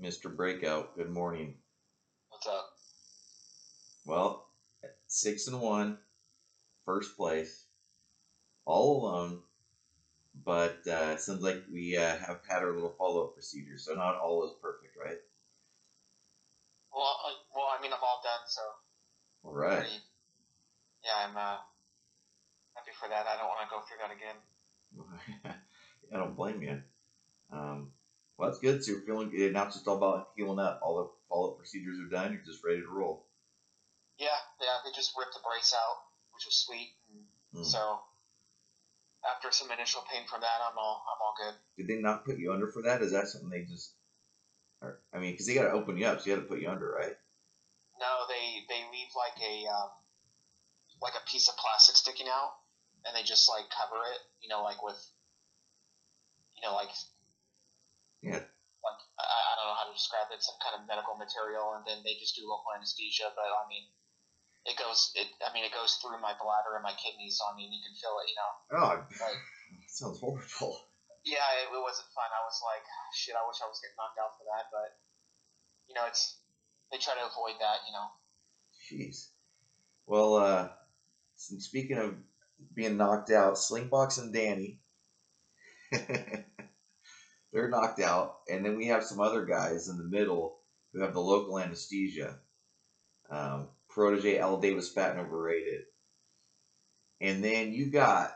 Mr. Breakout. Good morning. What's up? Well, six and one, first place, all alone. But uh, it seems like we uh, have had our little follow up procedure, so not all is perfect, right? Well, uh, well, I mean, I'm all done, so All right. pretty, yeah, I'm uh, happy for that. I don't want to go through that again. I don't blame you. Um, well, that's good. So you're feeling good. Now it's just all about healing up. All the follow up procedures are done. You're just ready to roll. Yeah, yeah, they just ripped the brace out, which was sweet. Hmm. So after some initial pain from that, I'm all I'm all good. Did they not put you under for that? Is that something they just? Or, I mean, because they got to open you up, so you got to put you under, right? No, they they leave like a um, like a piece of plastic sticking out, and they just like cover it, you know, like with, you know, like Yeah. like I, I don't know how to describe it, some kind of medical material, and then they just do local anesthesia. But I mean, it goes it I mean it goes through my bladder and my kidneys, so I mean you can feel it, you know. Oh, Like that sounds horrible. yeah, it, it wasn't fun. I was like, shit, I wish I was getting knocked out for that, but you know, it's they try to avoid that, you know. Jeez. Well, uh, speaking of being knocked out, Slingbox and Danny, they're knocked out, and then we have some other guys in the middle who have the local anesthesia. Um, Protege L. Davis Patton overrated, and then you got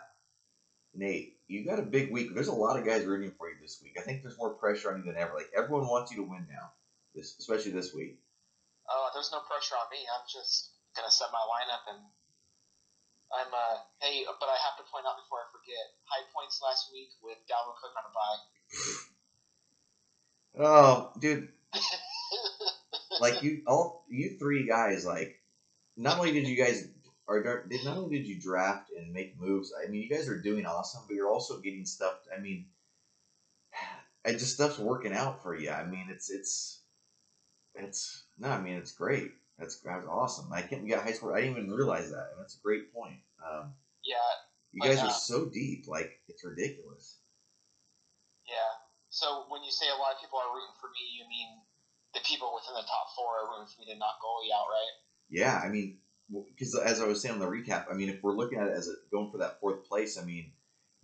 Nate. You got a big week. There's a lot of guys rooting for you this week. I think there's more pressure on you than ever. Like everyone wants you to win now, this especially this week. Oh, there's no pressure on me. I'm just gonna set my lineup and I'm uh hey, but I have to point out before I forget, high points last week with Dalvin Cook on a bye. Oh, dude, like you all you three guys like not only did you guys are did not only did you draft and make moves i mean you guys are doing awesome but you're also getting stuff i mean it just stuff's working out for you. I mean it's it's it's no i mean it's great. That's that's awesome. I can't we got high school i didn't even realize that and that's a great point. Um yeah, you guys are so deep like it's ridiculous. So when you say a lot of people are rooting for me, you mean the people within the top four are rooting for me to knock goalie out, right? Yeah, I mean, because as I was saying on the recap, I mean, if we're looking at it as a, going for that fourth place, I mean,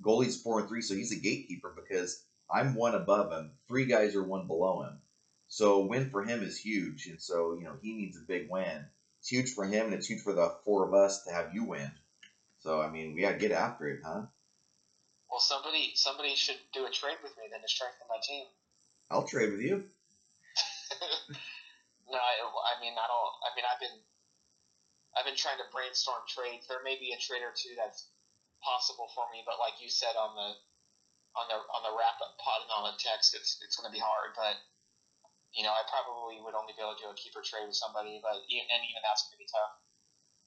goalie's four and three, so he's a gatekeeper because I'm one above him. Three guys are one below him. So a win for him is huge, and so you know he needs a big win. It's huge for him, and it's huge for the four of us to have you win. So I mean, we got to get after it, huh? Well, somebody somebody should do a trade with me then to strengthen my team. I'll trade with you. no, I, I mean I don't. I mean I've been I've been trying to brainstorm trades. There may be a trade or two that's possible for me, but like you said on the on the on the wrap up pod and on the text, it's it's going to be hard. But you know, I probably would only be able to do a keeper trade with somebody, but even, and even that's going to be tough.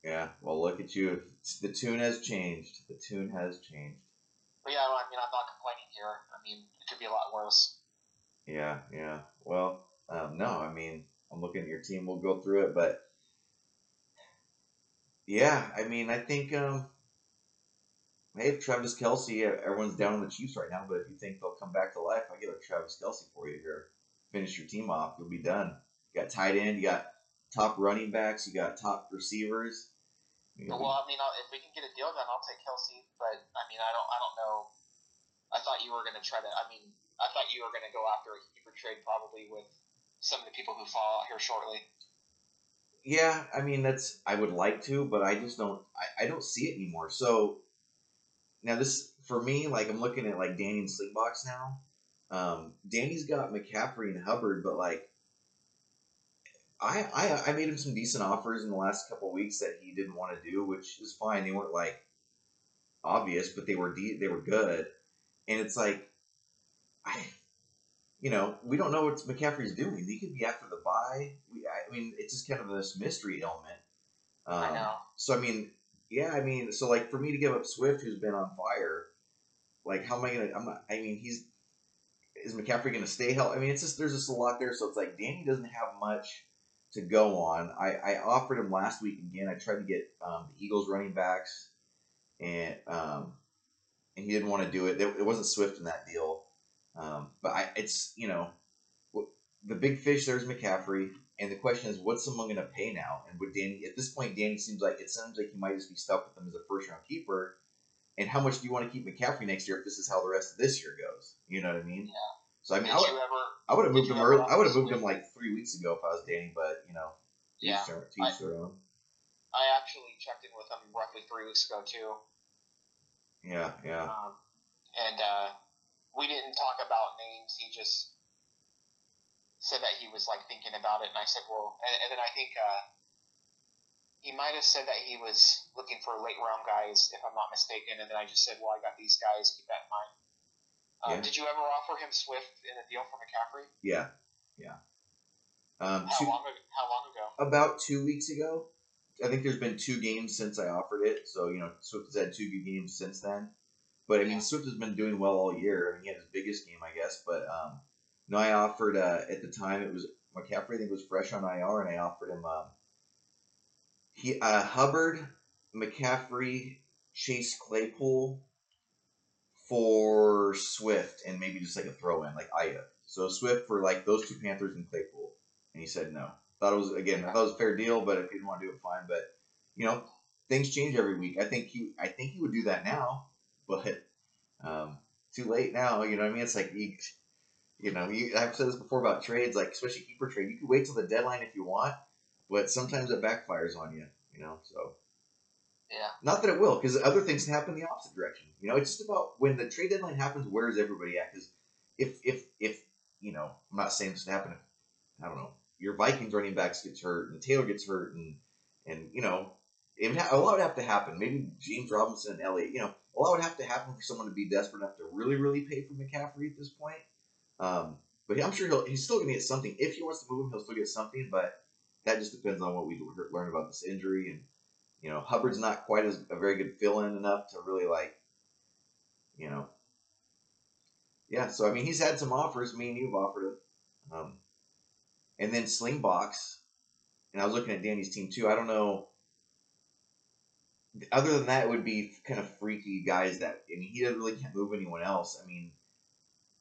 Yeah. Well, look at you. The tune has changed. The tune has changed. But yeah, I mean I'm not complaining here. I mean it could be a lot worse. Yeah, yeah. Well, um, no, I mean, I'm looking at your team. We'll go through it, but yeah, I mean, I think, um, hey, if Travis Kelce, uh, everyone's down on the Chiefs right now, but if you think they'll come back to life, I get a Travis Kelce for you here. Finish your team off, you'll be done. You got tight end, you got top running backs, you got top receivers. Well, I mean, I'll, if we can get a deal done, I'll take Kelce. But I mean, I don't, I don't know. I thought you were going to try to. I mean, I thought you were going to go after a keeper trade probably with some of the people who fall out here shortly. Yeah, I mean that's I would like to, but I just don't I, I don't see it anymore. So now this for me, like I'm looking at like Danny and Slingbox now. Um, Danny's got McCaffrey and Hubbard, but like I, I I made him some decent offers in the last couple of weeks that he didn't want to do, which is fine. They weren't like obvious, but they were de- they were good. And it's like I you know, we don't know what McCaffrey's doing. He could be after the bye. We, I mean, it's just kind of this mystery element. Um, I know. So I mean, yeah, I mean, so like for me to give up Swift, who's been on fire, like how am I gonna? I'm not. I mean, he's is McCaffrey gonna stay healthy? I mean, it's just there's just a lot there. So it's like Danny doesn't have much to go on. I, I offered him last week again. I tried to get um, the Eagles running backs, and um, and he didn't want to do it. It wasn't Swift in that deal. Um, but I, it's you know, the big fish there's McCaffrey, and the question is, what's someone going to pay now? And would Danny at this point, Danny seems like it sounds like he might just be stuck with them as a first round keeper. And how much do you want to keep McCaffrey next year if this is how the rest of this year goes? You know what I mean? Yeah. So I mean, I would, ever? I would have moved him early. I would have moved him like three weeks ago if I was Danny, but you know, Yeah. each their, to I- their own. I actually checked in with him roughly three weeks ago too. Yeah, yeah, Um, and uh, we didn't talk about names. He just said that he was like thinking about it, and I said, well, and, and then I think uh, he might have said that he was looking for late round guys, if I'm not mistaken. And then I just said, well, I got these guys. Keep that in mind. Uh, Yeah. Did you ever offer him Swift in a deal for McCaffrey? yeah, yeah. Um, How two, long? ago- How long ago? about two weeks ago. I think there's been two games since I offered it, so you know Swift has had two good games since then. But I mean, Yeah. Swift has been doing well all year. I mean, he had his biggest game, I guess. But um, no, I offered uh, at the time it was McCaffrey. I think was fresh on IR, and I offered him um, he uh, Hubbard, McCaffrey, Chase Claypool for Swift, and maybe just like a throw in like Aya. So Swift for like those two Panthers and Claypool, and he said no. Thought it was again, I thought it was a fair deal, but if he didn't want to do it, fine. But you know, things change every week. I think he, I think he would do that now, but um, too late now. You know what I mean? It's like you, you know, you, I've said this before about trades, like especially keeper trade. You can wait till the deadline if you want, but sometimes it backfires on you. You know, so Yeah. not that it will, because other things can happen in the opposite direction. You know, it's just about when the trade deadline happens, where is everybody at? Because if if if you know, I'm not saying this would happen. If, I don't know. Your Vikings running backs gets hurt, and Taylor gets hurt, and and you know, it ha- a lot would have to happen. Maybe James Robinson and Elliott. You know, a lot would have to happen for someone to be desperate enough to really, really pay for McCaffrey at this point. Um, but I'm sure he'll, he's still going to get something. If he wants to move him, he'll still get something. But that just depends on what we learn about this injury. And Hubbard's not quite as a very good fill-in enough to really like, you know. Yeah, so I mean, he's had some offers. Me and you've offered him, Um, and then Slingbox, and I was looking at Danny's team too. I don't know. Other than that, it would be kind of freaky guys that. I mean, he doesn't really can't move anyone else. I mean,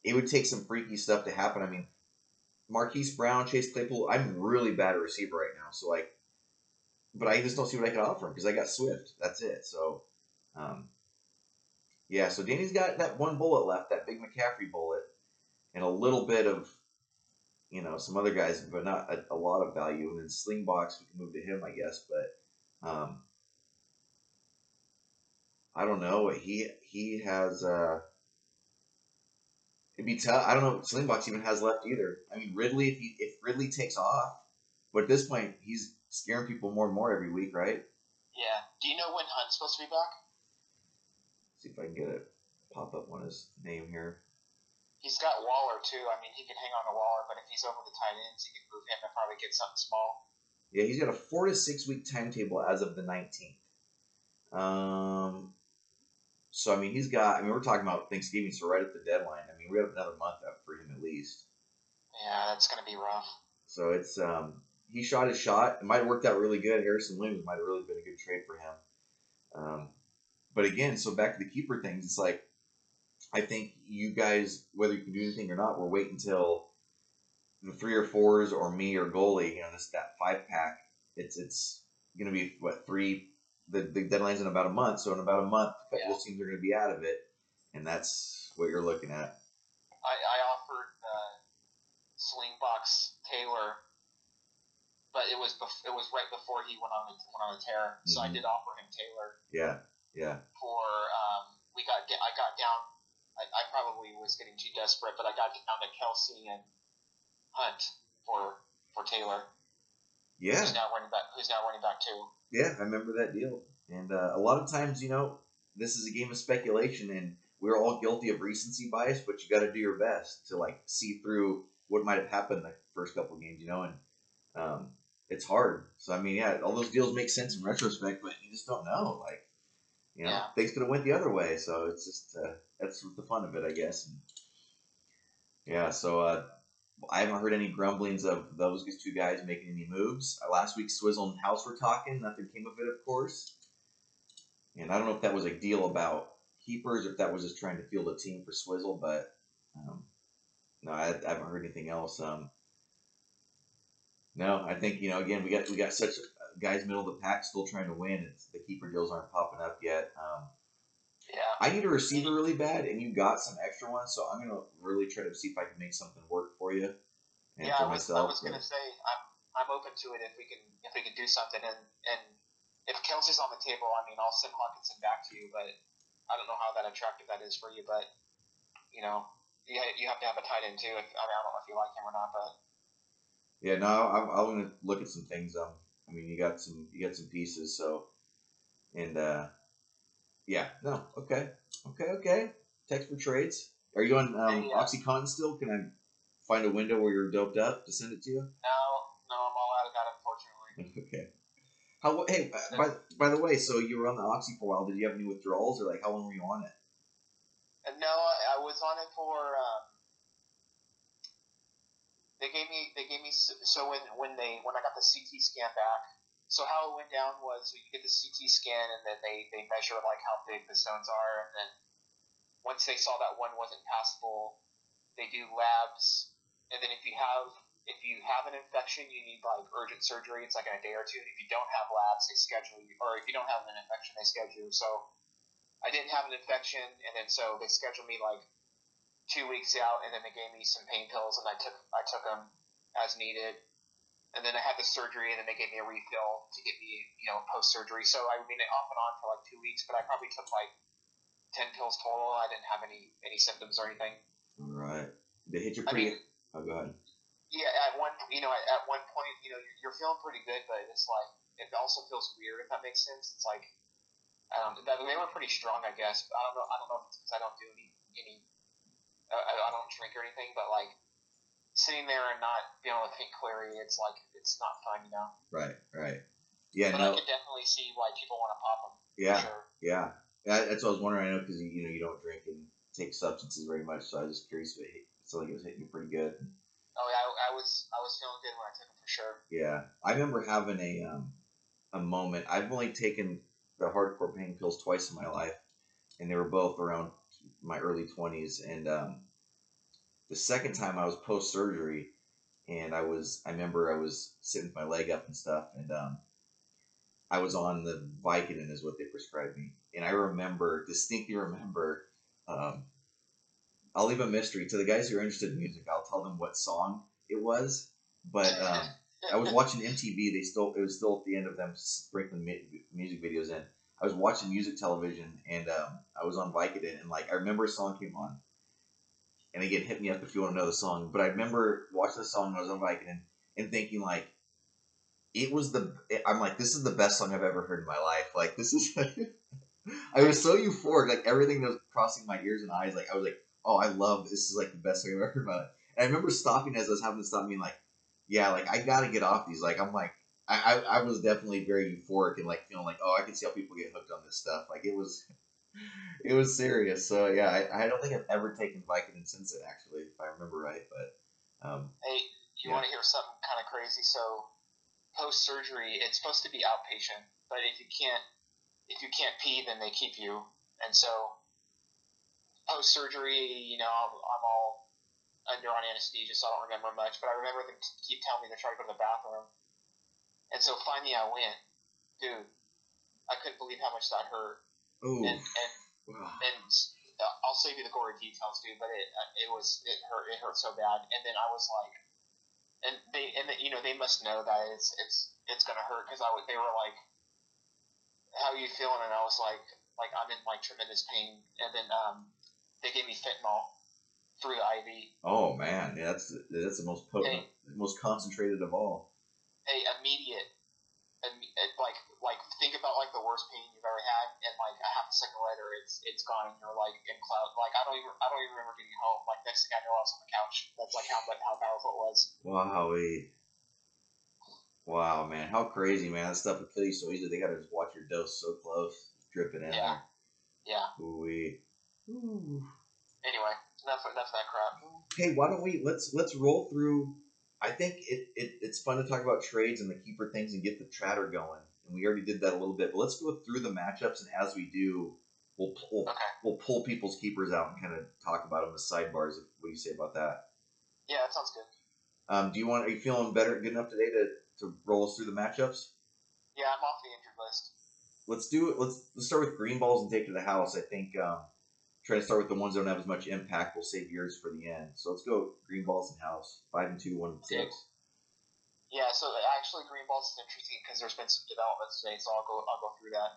it would take some freaky stuff to happen. I mean, Marquise Brown, Chase Claypool. I'm really bad at receiver right now, so like, but I just don't see what I can offer him because I got Swift. That's it. So, um, yeah. So Danny's got that one bullet left, that big McCaffrey bullet, and a little bit of, you know, some other guys, but not a, a lot of value. And then Slingbox, we can move to him, I guess. But um, I don't know. He he has. Uh, it'd be tough. I don't know. Slingbox even has left either. I mean, Ridley. If he if Ridley takes off, but at this point, he's scaring people more and more every week, right? Yeah. Do you know when Hunt's supposed to be back? see if I can get it pop up on his name here. He's got Waller too. I mean, he can hang on to Waller, but if he's over the tight ends, he can move him and probably get something small. Yeah, he's got a four to six week timetable as of the nineteenth. Um, so I mean, he's got. I mean, we're talking about Thanksgiving, so right at the deadline. I mean, we have another month up for him at least. Yeah, that's gonna be rough. So it's um, he shot his shot. It might have worked out really good. Harrison Williams might have really been a good trade for him. Um, but again, so back to the keeper things. It's like I think you guys, whether you can do anything or not, we're waiting until the three or fours or me or goalie. You know, this that five pack. It's it's gonna be what three. The, the deadline's in about a month, so in about a month, a couple Yeah. teams are going to be out of it, and that's what you're looking at. I, I offered uh, Slingbox Taylor, but it was bef- it was right before he went on the went on the tear, so I Mhm. did offer him Taylor Yeah, yeah, for um, we got I got down. I, I probably was getting too desperate, but I got down to Kelce and Hunt for for Taylor, yeah. who's now running back. Who's now running back too. Yeah, I remember that deal. And uh, a lot of times, you know, this is a game of speculation, and we're all guilty of recency bias. But you got to do your best to like see through what might have happened the first couple games, you know. And um, it's hard. So I mean, yeah, all those deals make sense in retrospect, but you just don't know. Like, you know, Yeah. things could have went the other way. So it's just uh, that's the fun of it, I guess. And, yeah. So uh, I haven't heard any grumblings of those two guys making any moves. Uh, last week, Swizzle and House were talking. Nothing came of it, of course. And I don't know if that was a deal about keepers if that was just trying to field a team for Swizzle, but um, no, I, I haven't heard anything else. Um, No, I think you know. Again, we got we got such guys middle of the pack still trying to win. It's the keeper deals aren't popping up yet. Um, Yeah. I need a receiver really bad, and you got some extra ones, so I'm gonna really try to see if I can make something work for you and yeah, for I was, myself. I was gonna but- say I'm I'm open to it if we can if we can do something and and if Kelce's on the table, I mean I'll send Hockenson back to you, but I don't know how that attractive that is for you, but you know you ha- you have to have a tight end too. If, I mean I don't know if you like him or not, but Yeah, no, I'm, I'm gonna look at some things. Um, I mean, you got some, you got some pieces. So, and uh, yeah, no, okay, okay, okay. Text for trades. Are you on um, Yeah. OxyContin still? Can I find a window where you're doped up to send it to you? no no I'm all out of that unfortunately. okay. How? Hey, uh, by by the way, so you were on the Oxy for a while. Did you have any withdrawals, or like how long were you on it? And no, I, I was on it for. Um, they gave me they gave me so when when they when I got the CT scan back. So how it went down was you get the CT scan and then they they measure like how big the stones are and then once they saw that one wasn't passable, they do labs and then if you have if you have an infection you need like urgent surgery. It's like in a day or two. And if you don't have labs, they schedule you, or if you don't have an infection, they schedule you. So I didn't have an infection, and then so they scheduled me like two weeks out, and then they gave me some pain pills, and I took I took them as needed, and then I had the surgery, and then they gave me a refill to get me you know post surgery. So I mean off and on for like two weeks, but I probably took like ten pills total. I didn't have any any symptoms or anything. All right. They hit you I pretty. mean- oh, go ahead. Yeah, at one you know at, at one point you know you're, you're feeling pretty good, but it's like it also feels weird if that makes sense. It's like um, that, they were pretty strong, I guess. But I don't know. I don't know if it's because I don't do any any. I, I don't drink or anything, but like sitting there and not being able to think clearly, it's like it's not fun, you know. Right. Right. Yeah. But I no. could definitely see why people want to pop them. Yeah. Sure. Yeah, that's what I was wondering. I know because you, know you don't drink and take substances very much, so I was just curious. But it sounded like it was hitting you pretty good. Oh yeah, I, I was I was feeling good when I took them for sure. Yeah, I remember having a um, a moment. I've only taken the hardcore pain pills twice in my life, and they were both around my early twenties. And um, the second time I was post surgery, and I was I remember I was sitting with my leg up and stuff, and um, I was on the Vicodin is what they prescribed me, and I remember distinctly remember. Um, I'll leave a mystery to the guys who are interested in music. I'll tell them what song it was, but um, I was watching MTV. They still it was still at the end of them sprinkling music videos in. I was watching music television and um, I was on Vicodin and like I remember a song came on. And again, hit me up if you want to know the song. But I remember watching the song when I was on Vicodin and thinking like, it was the. I'm like, this is the best song I've ever heard in my life. Like this is. I was so euphoric. Like everything that was crossing my ears and eyes. Like I was like, oh, I love this. Is like the best song I've ever heard my life. And I remember stopping as I was having to stop, being like, yeah, like I gotta get off these. Like I'm like, I, I, I was definitely very euphoric and like feeling like, oh, I can see how people get hooked on this stuff. Like it was, it was serious. So yeah, I, I don't think I've ever taken Vicodin since it actually, if I remember right. But um, Hey, you Yeah. want to hear something kind of crazy? So, post surgery, it's supposed to be outpatient, but if you can't, if you can't pee, then they keep you. And so, post surgery, you know, I'm, I'm all under on anesthesia, so I don't remember much. But I remember them keep telling me to try to go to the bathroom. And so finally, I went, dude. I couldn't believe how much that hurt, ooh, and and wow. and I'll save you the gory details, dude. But it it was it hurt it hurt so bad, and then I was like, and they and they, you know they must know that it's it's it's gonna hurt because I was they were like, how are you feeling? And I was like like I'm in like tremendous pain, and then um they gave me fentanyl through the IV. oh man, yeah, that's that's the most potent, the most concentrated of all. A immediate, imme- eh, like like think about like the worst pain you've ever had, and like a half a second later, it's it's gone, and you're like in cloud. Like I don't even I don't even remember getting home. Like next thing I know, I was on the couch. That's like how how powerful it was. Wowie. Eh. Wow, man, how crazy, man! That stuff would kill you so easily. They gotta just watch your dose so close, dripping in Yeah. Yeah. Ooh-wee. Ooh. Eh. Anyway, enough enough of that crap. Hey, why don't we let's let's roll through. I think it, it it's fun to talk about trades and the keeper things and get the chatter going. And we already did that a little bit, but let's go through the matchups and as we do, we'll pull Okay. we'll pull people's keepers out and kind of talk about them as sidebars. What do you say about that? Yeah, that sounds good. Um, do you want? Are you feeling better, good enough today to, to roll us through the matchups? Yeah, I'm off the injured list. Let's do it. Let's let's start with green balls and take to the house. I think um, try to start with the ones that don't have as much impact. We'll save yours for the end. So let's go green balls and house. Five and two, one and six. Yeah, so actually, green balls is interesting because there's been some developments today, so I'll go I'll go through that.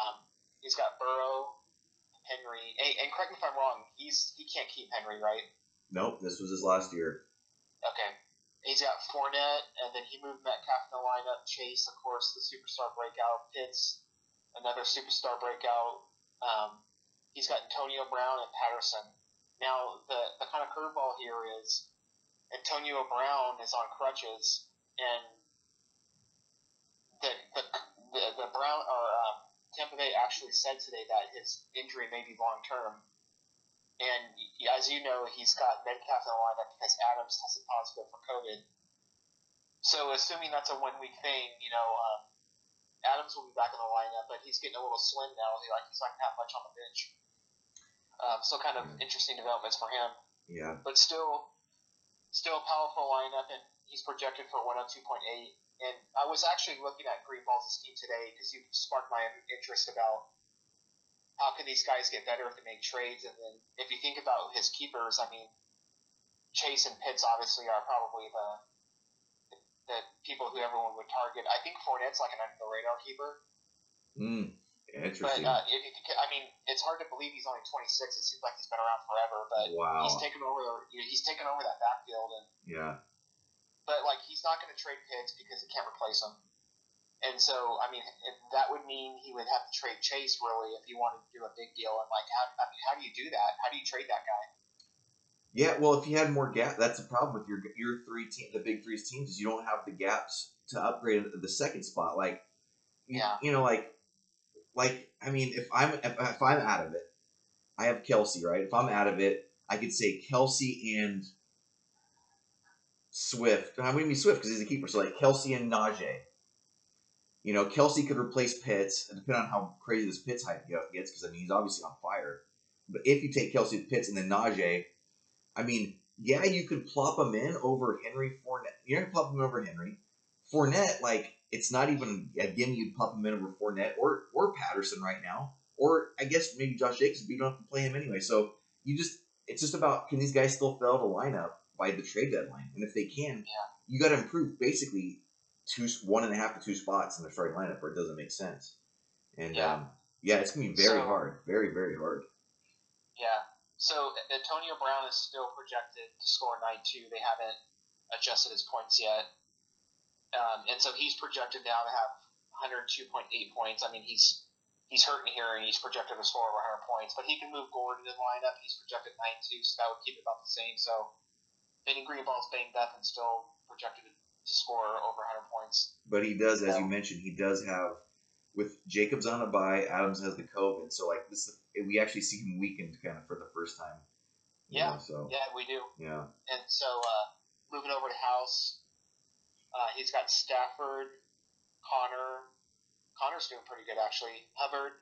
Um, he's got Burrow, Henry, and, and correct me if I'm wrong. He's he can't keep Henry, right? Nope, this was his last year. Okay. He's got Fournette, and then he moved Metcalf in the lineup. Chase, of course, the superstar breakout. Pitts, another superstar breakout. Um, he's got Antonio Brown and Patterson. Now, the, the kind of curveball here is Antonio Brown is on crutches, and the the, the, the Brown or um, Tampa Bay actually said today that his injury may be long term. And as you know, he's got Metcalf in the lineup because Adams tested positive for COVID. So assuming that's a one week thing, you know, um, Adams will be back in the lineup, but he's getting a little slim now. He like he's not have much on the bench. Um, so kind of interesting developments for him. Yeah. But still, still a powerful lineup, and he's projected for 102.8. And I was actually looking at Green Balls' team today because you sparked my interest about how can these guys get better if they make trades. And then if you think about his keepers, I mean, Chase and Pitts obviously are probably the the people who everyone would target. I think Fournette's like an under the radar keeper. Mm, But uh, if you, I mean, it's hard to believe he's only 26. It seems like he's been around forever, but wow. he's taken over. He's taken over that backfield, and yeah. but like he's not going to trade picks because he can't replace him. And so, I mean, that would mean he would have to trade Chase really if he wanted to do a big deal. And like, how, I mean, how do you do that? How do you trade that guy? Yeah, well, if you had more gap, that's the problem with your your three team, the big threes teams, is you don't have the gaps to upgrade the second spot. Like, Yeah. you know, like, like I mean, if I'm if, I'm out of it, I have Kelce, right? If I'm out of it, I could say Kelce and Swift. I wouldn't be Swift because he's a keeper. So like Kelce and Najee. You know, Kelce could replace Pitts, depending on how crazy this Pitts hype gets, because I mean he's obviously on fire. But if you take Kelce with Pitts and then Najee, I mean, yeah, you could plop him in over Henry Fournette. You're gonna plop him over Henry. Fournette, like, it's not even a gimme you'd plop him in over Fournette or or Patterson right now. Or I guess maybe Josh Jacobs, but you don't have to play him anyway. So you just it's just about can these guys still fill the lineup by the trade deadline? And if they can, Yeah. you gotta improve basically two one and a half to two spots in the starting lineup or it doesn't make sense. And Yeah. um yeah, it's gonna be very So- hard. Very, very hard. Yeah. So Antonio Brown is still projected to score nine two. They haven't adjusted his points yet. Um, and so he's projected now to have 102.8 points. I mean, he's he's hurting here, and he's projected to score over 100 points. But he can move Gordon in the lineup. He's projected 92, so that would keep it about the same. So Benny Greenball's banged up and still projected to score over 100 points. But he does, as you mentioned, he does have with Jacobs on a bye, Adams has the COVID, so like this, we actually see him weakened kind of for the first time. Yeah. know, so Yeah, we do. yeah, And so uh, moving over to House, uh, he's got Stafford, Connor. Connor's doing pretty good actually. Hubbard,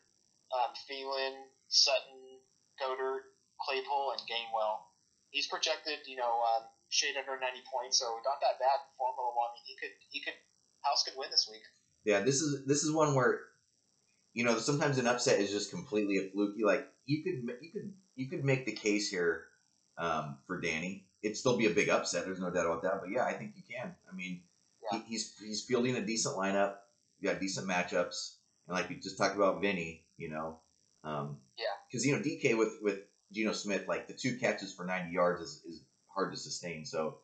um, Thielen, Sutton, Goddard, Claypool, and Gainwell. He's projected, you know, um, shade under 90 points, so not that bad Formula One. He could, he could, House could win this week. yeah. This is this is one where you know sometimes an upset is just completely a fluky. Like you could you could you could make the case here um, for Danny. It'd still be a big upset. There's no doubt about that. But yeah, I think you can. I mean, Yeah. he, he's he's fielding a decent lineup. You got decent matchups, and like we just talked about Vinny, you know, um, Yeah. because you know DK with with Geno Smith, like the two catches for 90 yards is, is hard to sustain. So,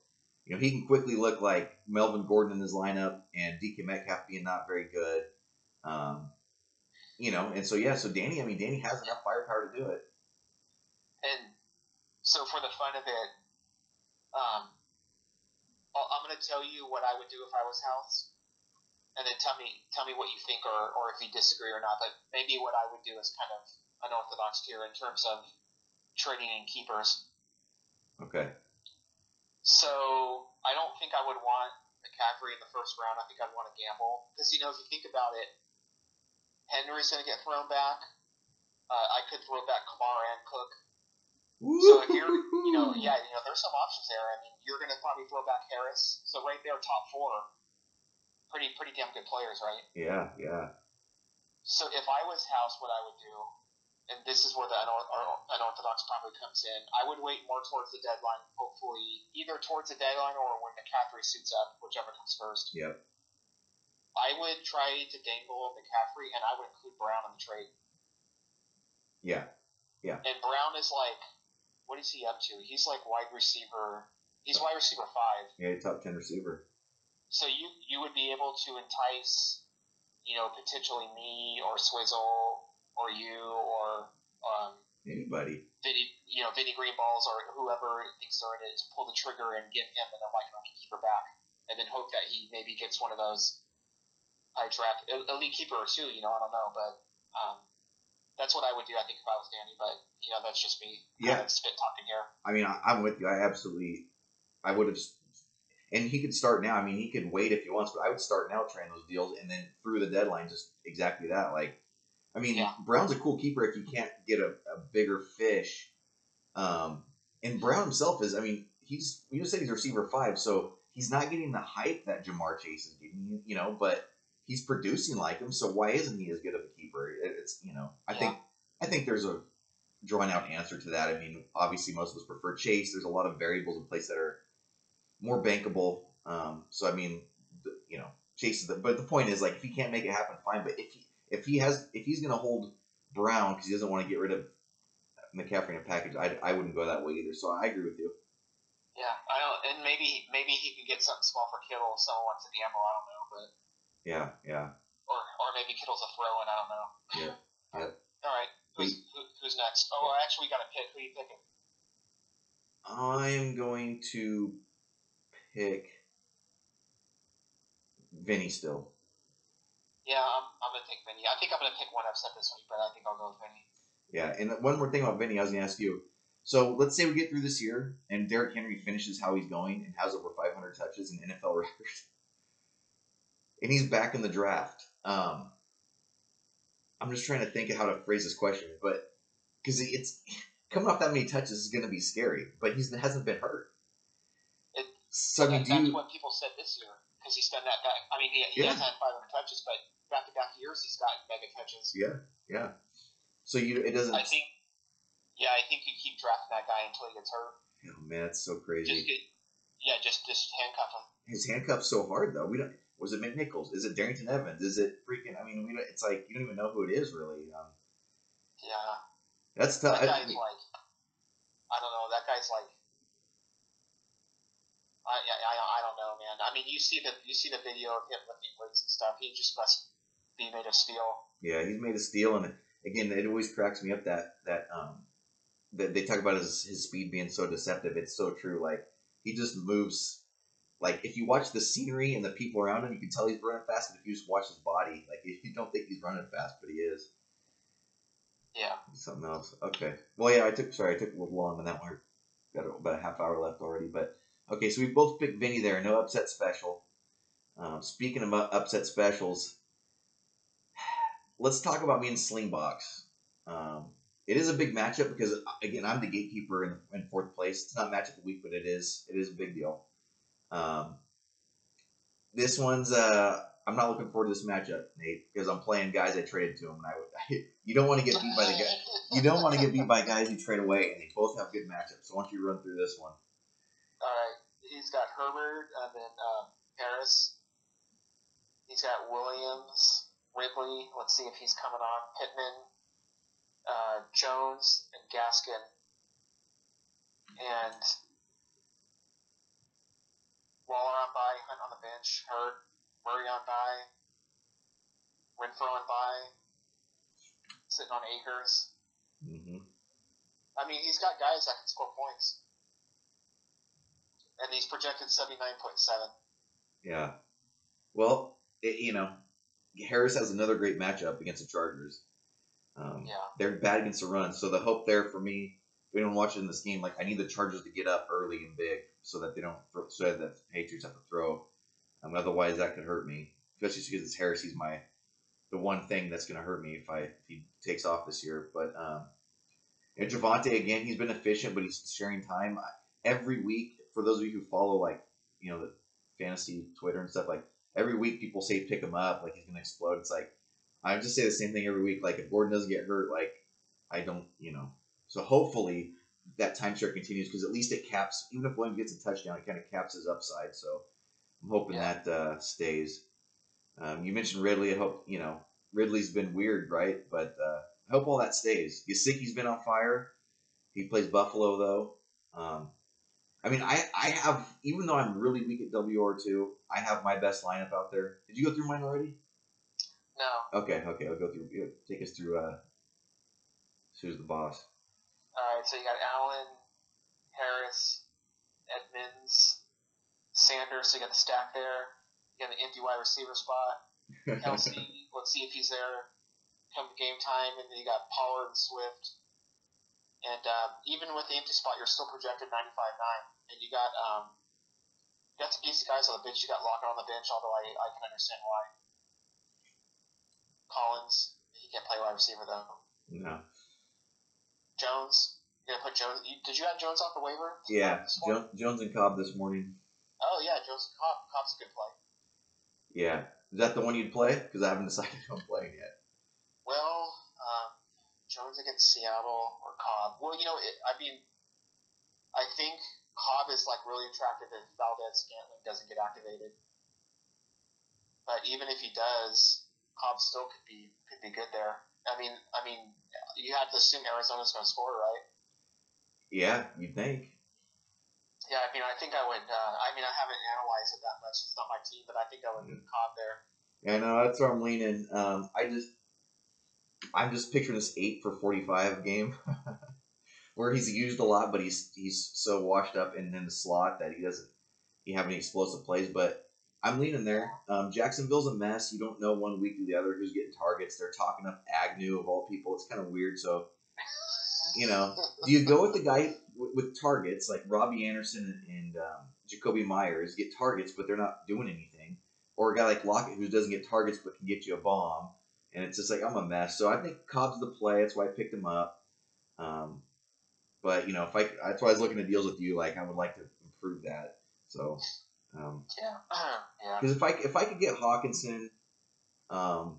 you know, he can quickly look like Melvin Gordon in his lineup and DK Metcalf being not very good. Um, you know, and so yeah, so Danny, I mean, Danny has enough firepower to do it. And so for the fun of it, um, I'm going to tell you what I would do if I was House, and then tell me tell me what you think or, or if you disagree or not. But maybe what I would do is kind of unorthodox here in terms of trading in keepers. Okay. So I don't think I would want McCaffrey in the first round. I think I'd want to gamble because you know if you think about it, Henry's going to get thrown back. Uh, I could throw back Kamara and Cook. So if you're, you know, yeah, you know, there's some options there. I mean, you're going to probably throw back Harris. So right there, top four, pretty pretty damn good players, right? Yeah, yeah. So if I was House, what I would do, and this is where the unorthodox probably comes in, I would wait more towards the deadline. Hopefully, either towards the deadline or when McCaffrey suits up, whichever comes first. Yep. I would try to dangle McCaffrey, and I would include Brown in the trade. Yeah. Yeah. And Brown is like, what is he up to? He's like wide receiver. He's wide receiver five. Yeah, top ten receiver. So you you would be able to entice, you know, potentially me or Swizzle or you or um, Anybody. Vinny, you know, Vinny Greenballs or whoever thinks they're in it to pull the trigger and get him and then like an keeper back, and then hope that he maybe gets one of those high draft elite keeper or two. You know, I don't know, but um, that's what I would do. I think if I was Danny, but you know, that's just me. Yeah. Kind of spit talking here. I mean, I, I'm with you. I absolutely, I would have, and he could start now. I mean, he could wait if he wants, but I would start now trying those deals, and then through the deadline, just exactly that. Like, I mean, Yeah. Brown's a cool keeper if you can't get a, a bigger fish. Um, and Brown himself is, I mean, he's you just said he's receiver five, so he's not getting the hype that Ja'Marr Chase is getting, you know, but he's producing like him. So why isn't he as good of a keeper? It- It's you know, I Yeah. think I think there's a drawn out answer to that. I mean, obviously most of us prefer Chase. There's a lot of variables in place that are more bankable. Um, so I mean, the, you know, Chase is the. But the point is, like, if he can't make it happen, fine. But if he if he has if he's going to hold Brown because he doesn't want to get rid of McCaffrey in a package, I, I wouldn't go that way either. So I agree with you. Yeah, I don't, and maybe maybe he could get something small for Kittle if someone wants to gamble. I don't know, but Yeah, yeah. Or maybe Kittle's a throw in. I don't know. Yeah, yeah. All right. Who's, who, who's next? Oh, actually, we got to pick. Who are you picking? I'm going to pick Vinny still. Yeah, I'm, I'm gonna take Vinny. I think I'm gonna pick one upset this week, but I think I'll go with Vinny. Yeah, and one more thing about Vinny, I was going to ask you. So let's say we get through this year and Derrick Henry finishes how he's going and has over 500 touches in NFL record, and he's back in the draft. Um, I'm just trying to think of how to phrase this question, but because it's coming off that many touches is going to be scary. But he's hasn't been hurt. It- So That- do that's what people said this year because he's done that. Back, I mean, he, he Yeah. has had 500 touches, but back to back years he's got mega touches. yeah, yeah. So you, it doesn't. I think. Yeah, I think you keep drafting that guy until he gets hurt. Oh man, it's so Just crazy. get, yeah, just just handcuff him. His handcuff's so hard though. We don't. Was it McNichols? Is it Darrynton Evans? Is it freaking? I mean, we don't, it's like you don't even know who it is really. Um, Yeah, that's tough. that guy's like, I don't know. That guy's like, I, I, I, I don't know, man. I mean, you see the you see the video of him lifting weights and stuff. He just must be made of steel. Yeah, he's made of steel, and again, it always cracks me up that that um that they talk about his his speed being so deceptive. It's so true. Like he just moves. Like if you watch the scenery and the people around him, you can tell he's running fast. But if you just watch his body, like you don't think he's running fast, but he is. Yeah. Something else. Okay. Well, yeah, I took sorry, I took a little long on that one. Got about a half hour left already, but okay. So we both picked Vinny there. No upset special. Um, speaking about upset specials, let's talk about me and Slingbox. Um, it is a big matchup because again, I'm the gatekeeper in, in fourth place. It's not matchup of the week, but it is it is a big deal. Um, this one's uh, I'm not looking forward to this matchup, Nate, because I'm playing guys I traded to him, and I would you don't want to get beat by the guy you don't want to get beat by guys you trade away, and they both have good matchups. So why don't you run through this one? All right. He's got Herbert and then um, Harris. He's got Williams, Ridley. Let's see if he's coming on. Pittman, uh, Jones, and Gaskin. And Waller on bye, Hunt on the bench, Hurt, Murray on bye, Renfrow on bye, sitting on Akers. Mm-hmm. I mean, he's got guys that can score points. And he's projected 79.7. Yeah. Well, it, you know, Harris has another great matchup against the Chargers. Um, Yeah. They're bad against the run, so the hope there for me, if we don't watch in this game, like I need the Chargers to get up early and big so that they don't, so that the Patriots have to throw. Um, otherwise, that could hurt me, especially because it's Harris. He's my the one thing that's going to hurt me if I if he takes off this year. But um, And Javonte again, he's been efficient, but he's sharing time every week. For those of you who follow like you know the fantasy Twitter and stuff, like every week people say pick him up, like he's gonna explode. It's like I just say the same thing every week. Like if Gordon doesn't get hurt, like I don't, you know. So hopefully that timeshare continues because at least it caps. Even if Williams gets a touchdown, it kind of caps his upside. So I'm hoping Yeah. that uh, stays. Um, you mentioned Ridley. I hope you know Ridley's been weird, right? But uh, I hope all that stays. Gesicki's been on fire. He plays Buffalo though. Um, I mean, I, I have even though I'm really weak at WR two, I have my best lineup out there. Did you go through mine already? No. Okay, okay, I'll go through. Take us through. Uh, who's the boss? All right. So you got Allen, Harris, Edmonds, Sanders. So you got the stack there. You got the empty wide receiver spot. Kelce. let's see if he's there come game time. And then you got Pollard and Swift. And uh, even with the empty spot, you're still projected 95-9. And you got um, you got some decent guys on the bench. You got Lockett on the bench, although I, I can understand why. Collins, he can't play wide receiver though. no. Jones, you're gonna put Jones. You, did you have Jones off the waiver? Yeah, This morning? jo- Jones and Cobb this morning. Oh yeah, Jones and Cobb. Cobb's a good play. Yeah, is that the one you'd play? Because I haven't decided on playing yet. Well, um, Jones against Seattle or Cobb. Well, you know, it, I mean, I think Cobb is like really attractive if Valdes-Scantling doesn't get activated. But even if he does, Cobb still could be could be good there. I mean, I mean, you have to assume Arizona's going to score, right? Yeah, you'd think. Yeah, I mean, I think I would. Uh, I mean, I haven't analyzed it that much. It's not my team, but I think I would put Cobb there. Yeah, no, that's where I'm leaning. Um, I just, I'm just picturing this eight for forty-five game, where he's used a lot, but he's he's so washed up in, in the slot that he doesn't he have any explosive plays. But I'm leaning there. Um, Jacksonville's a mess. You don't know one week to the other who's getting targets. They're talking up Agnew of all people. It's kind of weird. So, you know, do you go with the guy with, with targets like Robbie Anderson and um, Jakobi Meyers get targets, but they're not doing anything, or a guy like Lockett who doesn't get targets but can get you a bomb, and it's just like I'm a mess. So I think Cobb's the play. That's why I picked him up. Um, but you know, if I that's why I was looking at deals with you. Like I would like to improve that. So. Um, Yeah, yeah. because if I if I could get Hockenson, um,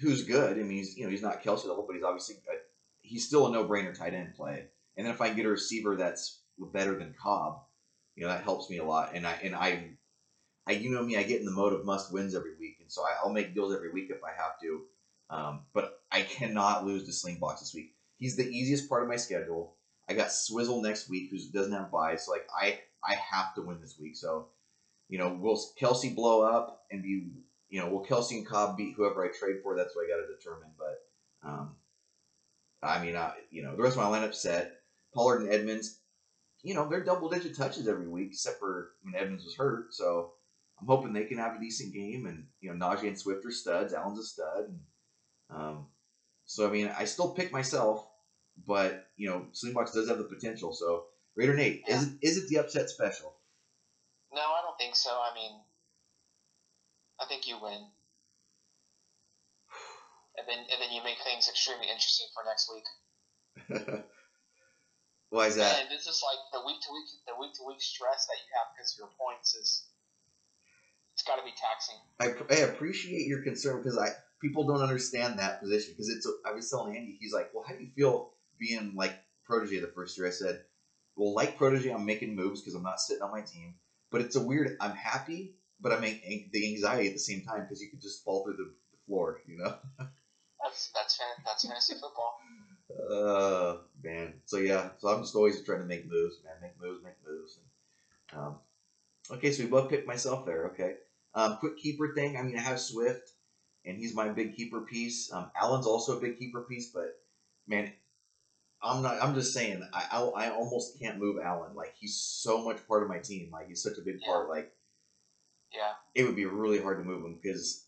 who's good, I mean he's you know he's not Kelce level, but he's obviously a, he's still a no brainer tight end play. And then if I can get a receiver that's better than Cobb, you know that helps me a lot. And I and I, I you know me, I get in the mode of must wins every week, and so I, I'll make deals every week if I have to. Um, but I cannot lose to Slingbox this week. He's the easiest part of my schedule. I got Swizzle next week, who doesn't have byes, so like I I have to win this week. So you know, will Kelce blow up and be, you know, will Kelce and Cobb beat whoever I trade for? That's what I got to determine. But, um, I mean, I, you know, the rest of my lineup set. Pollard and Edmonds, you know, they're double digit touches every week, except for when Edmonds was hurt. So I'm hoping they can have a decent game. And, you know, Najee and Swift are studs. Allen's a stud. And, um, so, I mean, I still pick myself, but, you know, Slingbox does have the potential. So, Raider Nate, is, it, is it the upset special? No, I don't think so. I mean, I think you win, and then and then you make things extremely interesting for next week. Why is that? And it's just like the week to week, the week to week stress that you have because of your points is it's got to be taxing. I, I appreciate your concern because I people don't understand that position because it's. I was telling Andy, he's like, "Well, how do you feel being like protege the first year?" I said, "Well, like protege, I'm making moves because I'm not sitting on my team, but it's a weird. I'm happy, but I'm an- the anxiety at the same time because you could just fall through the, the floor, you know." That's that's that's fantasy football. Uh, man. So yeah, so I'm just always trying to make moves, man. Make moves, make moves. And, um, okay, so we both picked myself there. Okay. Um, quick keeper thing. I mean, I have Swift, and he's my big keeper piece. Um, Allen's also a big keeper piece, but man, I'm not. I'm just saying. I, I I almost can't move Allen. Like he's so much part of my team. Like he's such a big part. Like Yeah, it would be really hard to move him because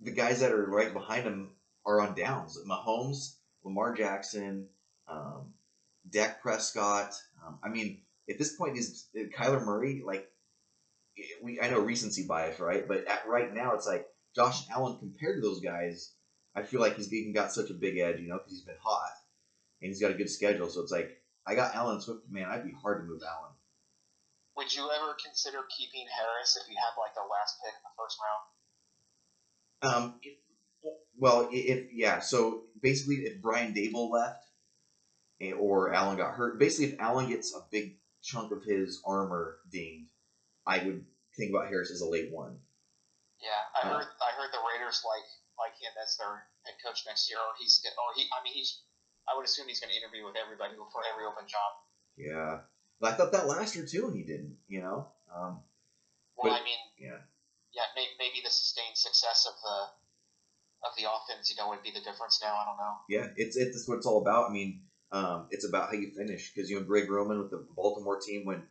the guys that are right behind him are on downs. Mahomes, Lamar Jackson, um, Dak Prescott. Um, I mean, at this point, is Kyler Murray like? We I know recency bias, right? But at right now, it's like Josh Allen compared to those guys. I feel like he's even got such a big edge, you know, because he's been hot. And he's got a good schedule. So it's like I got Allen Swift, man. I'd be hard to move Allen. Would you ever consider keeping Harris if you had like the last pick in the first round? Um, well, if yeah, so basically, if Brian Daboll left, eh, or Allen got hurt, basically, if Allen gets a big chunk of his armor dinged, I would think about Harris as a late one. Yeah, I heard I heard the Raiders like like him as their head coach next year, or he's or he. I mean, he's. I would assume he's going to interview with everybody before every open job. Yeah, but I thought that last year too, and he didn't. You know. Um, well, but, I mean, yeah, yeah, may, maybe the sustained success of the of the offense, you know, would be the difference now. I don't know. Yeah, it's it's what it's all about. I mean, um, it's about how you finish because you know Greg Roman with the Baltimore team when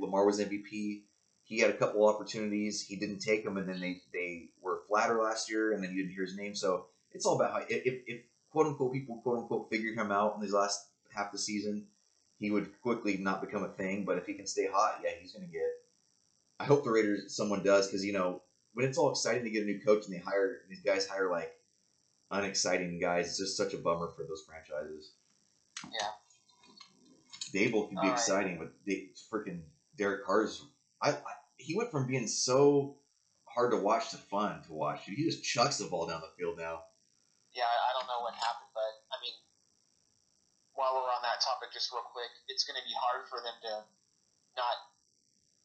Lamar was MVP, he had a couple opportunities, he didn't take them, and then they they were flatter last year, and then you didn't hear his name. So it's all about how if, if quote unquote people quote unquote figured him out in his last half the season, he would quickly not become a thing. But if he can stay hot, yeah, he's going to get. I hope the Raiders someone does because you know when it's all exciting to get a new coach and they hire these guys hire like unexciting guys, it's just such a bummer for those franchises. Yeah. Daboll can be All right. exciting, but they, freaking Derek Carr's. I, I he went from being so hard to watch to fun to watch. He just chucks the ball down the field now. Yeah, I don't know what happened, but I mean, while we're on that topic, just real quick, it's going to be hard for them to not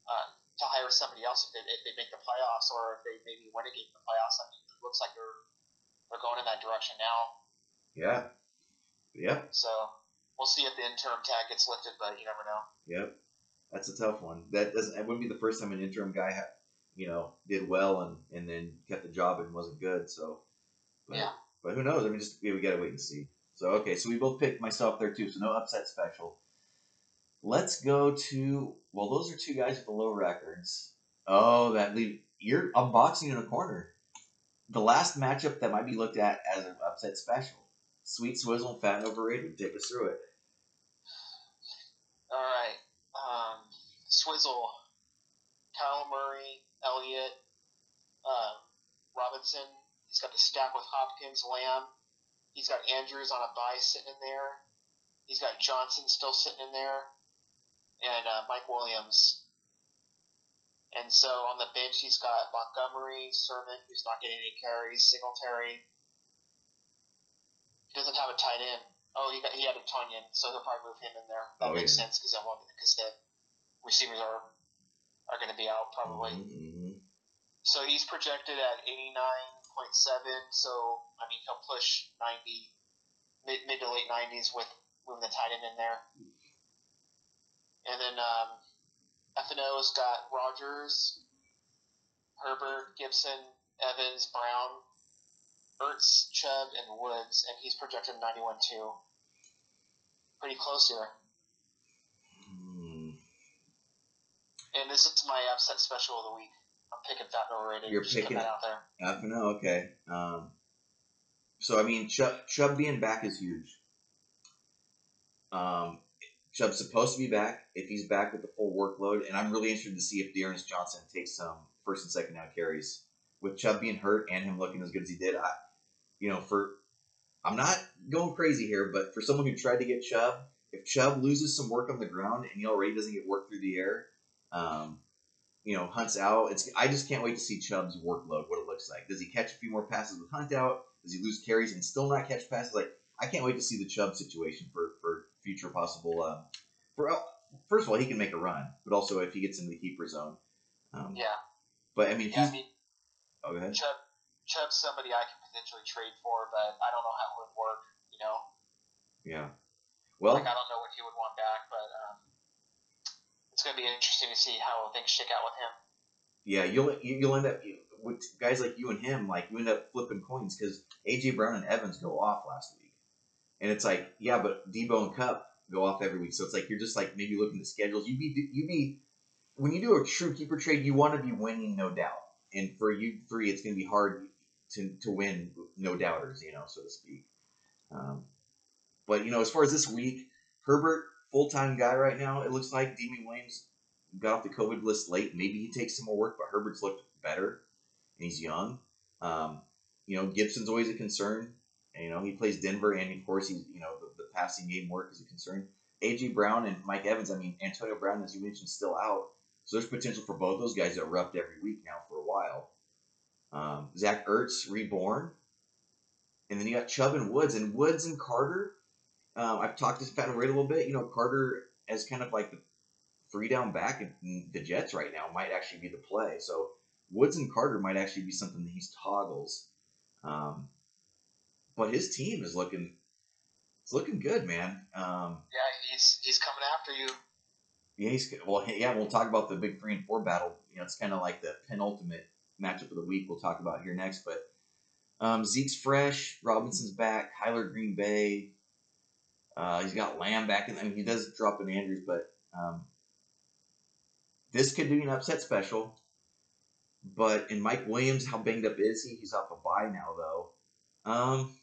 uh, to hire somebody else if they, if they make the playoffs or if they maybe win a game in the playoffs. I mean, it looks like they're they're going in that direction now. Yeah. Yeah. So we'll see if the interim tag gets lifted, but you never know. Yep. That's a tough one. That doesn't. It wouldn't be the first time an interim guy had, you know, did well and and then kept the job and wasn't good. So. But, Yeah. But who knows? I mean, just yeah, we gotta wait and see. So okay, so we both picked myself there too. So no upset special. Let's go to well, those are two guys with the low records. Oh, that leave you're unboxing in a corner. The last matchup that might be looked at as an upset special. Sweet Swizzle and Fat and Overrated. Take us through it. All right. Um, Swizzle, Kyle Murray, Elliott, um, Robinson. He's got the stack with Hopkins, Lamb. He's got Andrews on a bye sitting in there. He's got Johnson still sitting in there, and uh, Mike Williams. And so on the bench, he's got Montgomery, Sermon, who's not getting any carries, Singletary. He doesn't have a tight end. Oh, he got, he had a Tonyan, so he'll probably move him in there. That Oh, makes yeah. sense because because the receivers are are going to be out probably. Mhm. So he's projected at eighty nine point seven. So I mean he'll push ninety mid mid to late nineties with moving the tight end in there. And then um, FNO's got Rodgers, Herbert, Gibson, Evans, Brown, Ertz, Chubb, and Woods, and he's projected 91 2. Pretty close here. Hmm. And this is my upset special of the week. I'm picking and Overrated. You're Just picking that out there. F and O, okay. Um, so I mean, Chubb, Chubb being back is huge. Um, Chubb's supposed to be back. If he's back with the full workload, and I'm really interested to see if D'Ernest Johnson takes some first and second down carries. With Chubb being hurt and him looking as good as he did, I, you know, for I'm not going crazy here, but for someone who tried to get Chubb, if Chubb loses some work on the ground and he already doesn't get work through the air, um, you know, Hunt's out. It's I just can't wait to see Chubb's workload, what it looks like. Does he catch a few more passes with Hunt out? Does he lose carries and still not catch passes? Like I can't wait to see the Chubb situation for for future possible. Um, for first of all, he can make a run, but also if he gets into the keeper zone. Um, Yeah. But I mean, Yeah, I he's mean, oh, go ahead. Chubb, Chubb's somebody I can potentially trade for, but I don't know how it would work. You know, Yeah. Well, like I don't know what he would want back, but um, it's going to be interesting to see how things shake out with him. Yeah, you'll you- you'll end up with guys like you and him, like you end up flipping coins because AJ Brown and Evans go off last week, and it's like yeah, but Deebo and Kupp go off every week, so it's like you're just like maybe looking at schedules. You be you be when you do a true keeper trade, you want to be winning, no doubt, and for you three, it's going to be hard to to win, no doubters, you know, so to speak. Um, but you know, as far as this week, Herbert full time guy right now. It looks like Damien Williams got off the COVID list late. Maybe he takes some more work, but Herbert's looked better, and he's young. Um, you know, Gibson's always a concern. And, you know, he plays Denver, and of course, he's you know the, the passing game work is a concern. AJ Brown and Mike Evans. I mean, Antonio Brown, as you mentioned, still out, so there's potential for both those guys to erupt every week now for a while. Um, Zach Ertz reborn, and then you got Chubb and Woods, and Woods and Carter. Um, I've talked to Pat Ray a little bit. You know, Carter as kind of like the three down back in the Jets right now might actually be the play. So Woods and Carter might actually be something that he's toggles. Um, but his team is looking it's looking good, man. Um, yeah, he's he's coming after you. Yeah, he's well. Yeah, we'll talk about the big three and four battle. You know, it's kind of like the penultimate matchup of the week. We'll talk about here next. But um, Zeke's fresh. Robinson's back. Kyler Green Bay. Uh, he's got Lamb back, and I mean, he does drop in Andrews, but um, this could be an upset special. But in Mike Williams, how banged up is he? He's off a bye now, though. Um,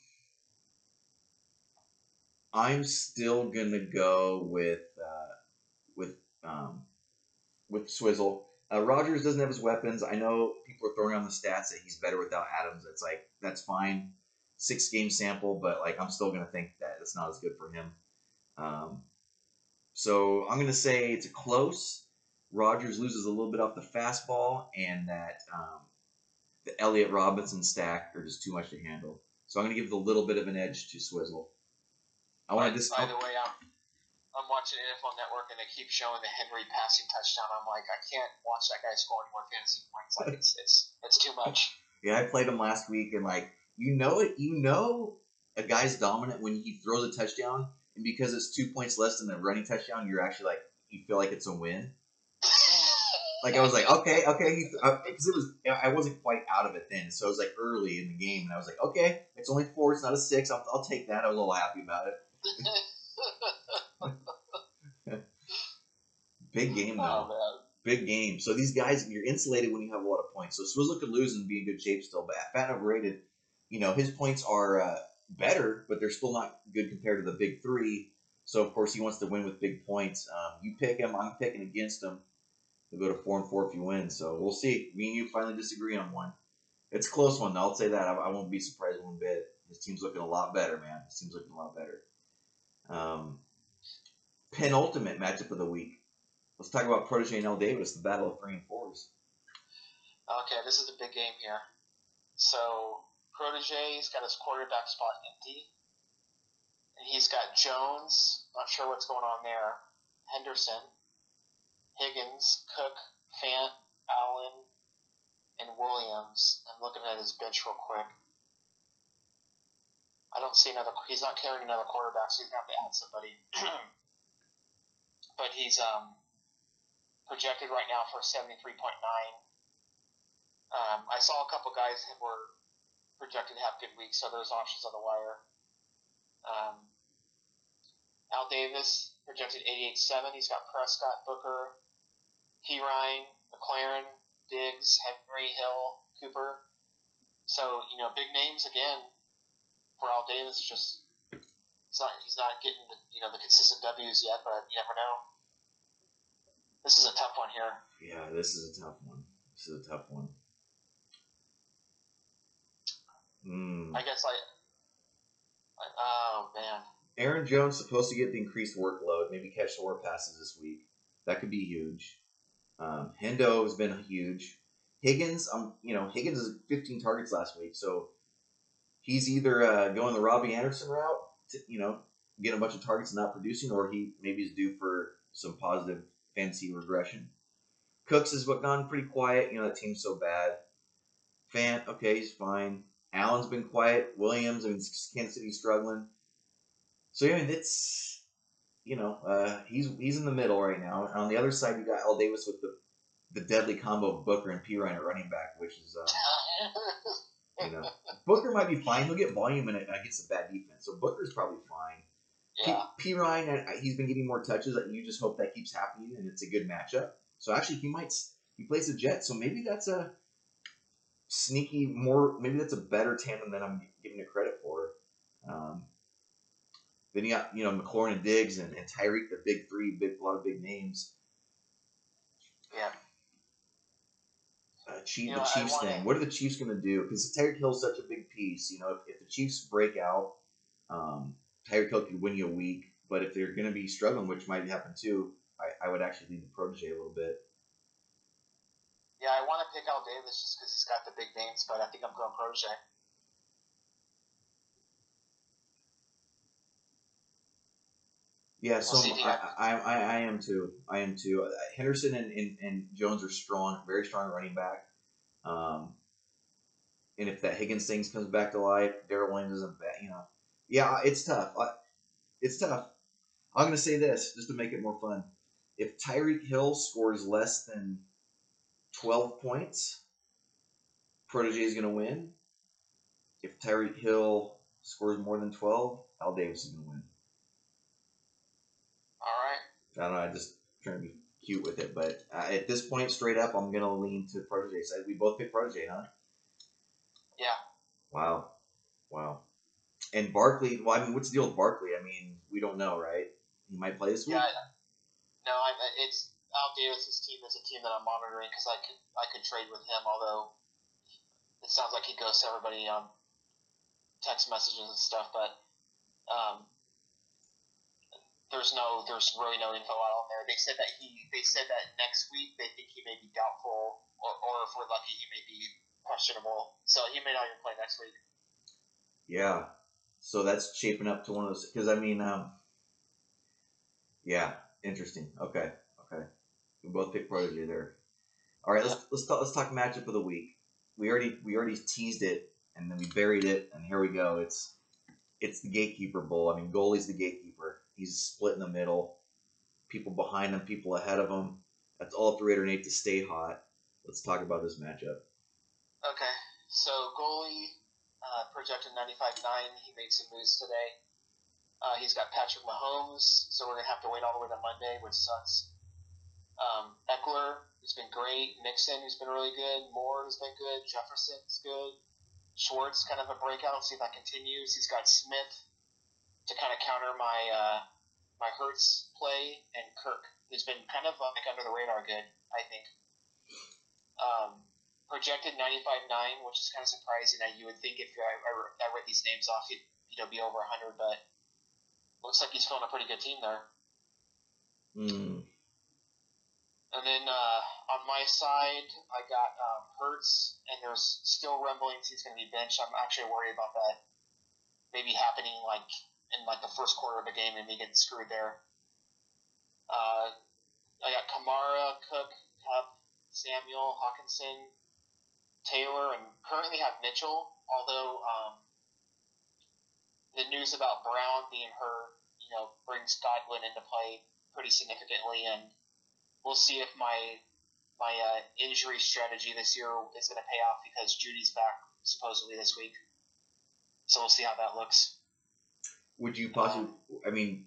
I'm still gonna go with uh, with um, with Swizzle. Uh, Rodgers doesn't have his weapons. I know people are throwing on the stats that he's better without Adams. It's like that's fine, six game sample, but like I'm still gonna think that it's not as good for him. Um, so I'm gonna say it's a close. Rodgers loses a little bit off the fastball, and that um, the Elliott Robinson stack are just too much to handle. So I'm gonna give the little bit of an edge to Swizzle. I want to just. By the way, I'm I'm watching NFL Network and they keep showing the Henry passing touchdown. I'm like, I can't watch that guy score any more fantasy points. Like it's it's it's too much. Yeah, I played him last week and like you know it, you know a guy's dominant when he throws a touchdown, and because it's two points less than the running touchdown, you're actually like you feel like it's a win. like I was like, okay, okay, because uh, it was I wasn't quite out of it then, so it was like early in the game, and I was like, okay, it's only four, it's not a six. I'll, I'll take that. I was a little happy about it. Big game though. Oh, Big game. So these guys, you're insulated when you have a lot of points. So Swizzle could lose and be in good shape still. But Fat overrated, you know, his points are uh, better, but they're still not good compared to the big three. So of course he wants to win with big points. Um, you pick him, I'm picking against him. He'll go to four and four if you win. So we'll see. Me and you finally disagree on one. It's a close one. I'll say that. I, I won't be surprised one bit. His team's looking a lot better, man. His team's looking a lot better. Um, penultimate matchup of the week. Let's talk about Protege and L. Davis, the battle of three and fours. Okay, this is a big game here. So Protege's got his quarterback spot empty. And he's got Jones, not sure what's going on there, Henderson, Higgins, Cook, Fant, Allen, and Williams. I'm looking at his bench real quick. I don't see another. He's not carrying another quarterback, so he's to have to add somebody. but he's um, projected right now for seventy three point nine. Um, I saw a couple guys that were projected to have good weeks, so there's options on the wire. Um, Al Davis projected 88.7. He's got Prescott, Booker, Perine, McLaurin, Diggs, Henry, Hill, Cooper. So, you know, big names again for Al Davis. Just it's not he's not getting the you know the consistent W's yet, but you never know. This is a tough one here. Yeah, this is a tough one. This is a tough one. Mm. I guess I, I. Oh man. Aaron Jones supposed to get the increased workload. Maybe catch more passes this week. That could be huge. Um, Hendo has been huge. Higgins, um, you know, Higgins is 15 targets last week, so he's either uh, going the Robbie Anderson route, to, you know, getting a bunch of targets and not producing, or he maybe is due for some positive fantasy regression. Cooks has gone pretty quiet. You know, that team's so bad. Fant, okay, he's fine. Allen's been quiet. Williams, I mean, Kansas City's struggling. So, I mean, it's, you know, uh, he's he's in the middle right now. And on the other side, you got Al Davis with the the deadly combo of Booker and Perine at running back, which is uh, You know, Booker might be fine. He'll get volume in it against a bad defense. So Booker's probably fine. Yeah. P, Ryan, uh, he's been getting more touches. You just hope that keeps happening, and it's a good matchup. So actually, he might he plays the Jets. So maybe that's a sneaky more. Maybe that's a better tandem than I'm giving it credit for. Um, then you got you know McLaurin and Diggs and, and Tyreek, the big three, big a lot of big names. Yeah. uh, Chief, You the know, I Chiefs thing. What are the Chiefs going to do? Because Tyreek Hill's such a big piece. You know, if, if the Chiefs break out, um, Tyreek Hill could win you a week. But if they're going to be struggling, which might happen too, I, I would actually leave the protege a little bit. Yeah, I want to pick Al Davis just because he's got the big names, but I think I'm going protege. Yeah, so I, I, I, I am too. I am too. Uh, Henderson and, and, and Jones are strong, very strong running back. Um, and if that Higgins thing comes back to life, Darrel Williams isn't bad. You know, yeah, it's tough. It's tough. I'm gonna say this just to make it more fun. If Tyreek Hill scores less than 12 points, Protege is gonna win. If Tyreek Hill scores more than 12, Al Davis is gonna win. All right. I don't know. I just trying to be cute with it, but uh, at this point, straight up, I'm gonna lean to protege. So we both pick protege, huh? Yeah. Wow, wow. And Barkley. Well, I mean, what's the deal with Barkley? I mean, we don't know, right? He might play this week. Yeah. No, I, it's Al Davis's team is a team that I'm monitoring because I could I could trade with him. Although it sounds like he goes to everybody on text messages and stuff, but um, there's no there's really no info out on there. They said that he they said that next week they think he may be doubtful, or, or if we're lucky, he may be questionable. So he may not even play next week. Yeah. So that's shaping up to one of those. Because I mean, um, yeah, interesting. Okay. We both pick protege there. All right, let's let's talk, let's talk matchup of the week. We already we already teased it, and then we buried it, and here we go. It's it's the gatekeeper bowl. I mean, goalie's the gatekeeper. He's split in the middle. People behind him, people ahead of him. That's all three hundred eight to stay hot. Let's talk about this matchup. Okay, so goalie uh, projected 95.9. He made some moves today. Uh, he's got Patrick Mahomes, so we're gonna have to wait all the way to Monday, which sucks. Um, Ekeler, who's been great. Mixon, who's been really good. Moore, who's been good. Jefferson's good. Schwartz, kind of a breakout. See if that continues. He's got Smith to kind of counter my uh, my Hurts play, and Kirk, who's been kind of like under the radar good, I think. Um, projected 95.9, which is kind of surprising that you would think if I, I, I read these names off, he'd, he'd be over 100, but looks like he's filling a pretty good team there. Hmm. And then uh, on my side, I got um, Hurts, and there's still rumblings he's going to be benched. I'm actually worried about that maybe happening like in like the first quarter of the game and me getting screwed there. Uh, I got Kamara, Cook, Kupp, Samuel, Hockenson, Taylor, and currently have Mitchell. Although um, the news about Brown being hurt, you know, brings Godwin into play pretty significantly, and we'll see if my my uh, injury strategy this year is going to pay off because Jeudy's back supposedly this week. So we'll see how that looks. Would you possibly? I mean,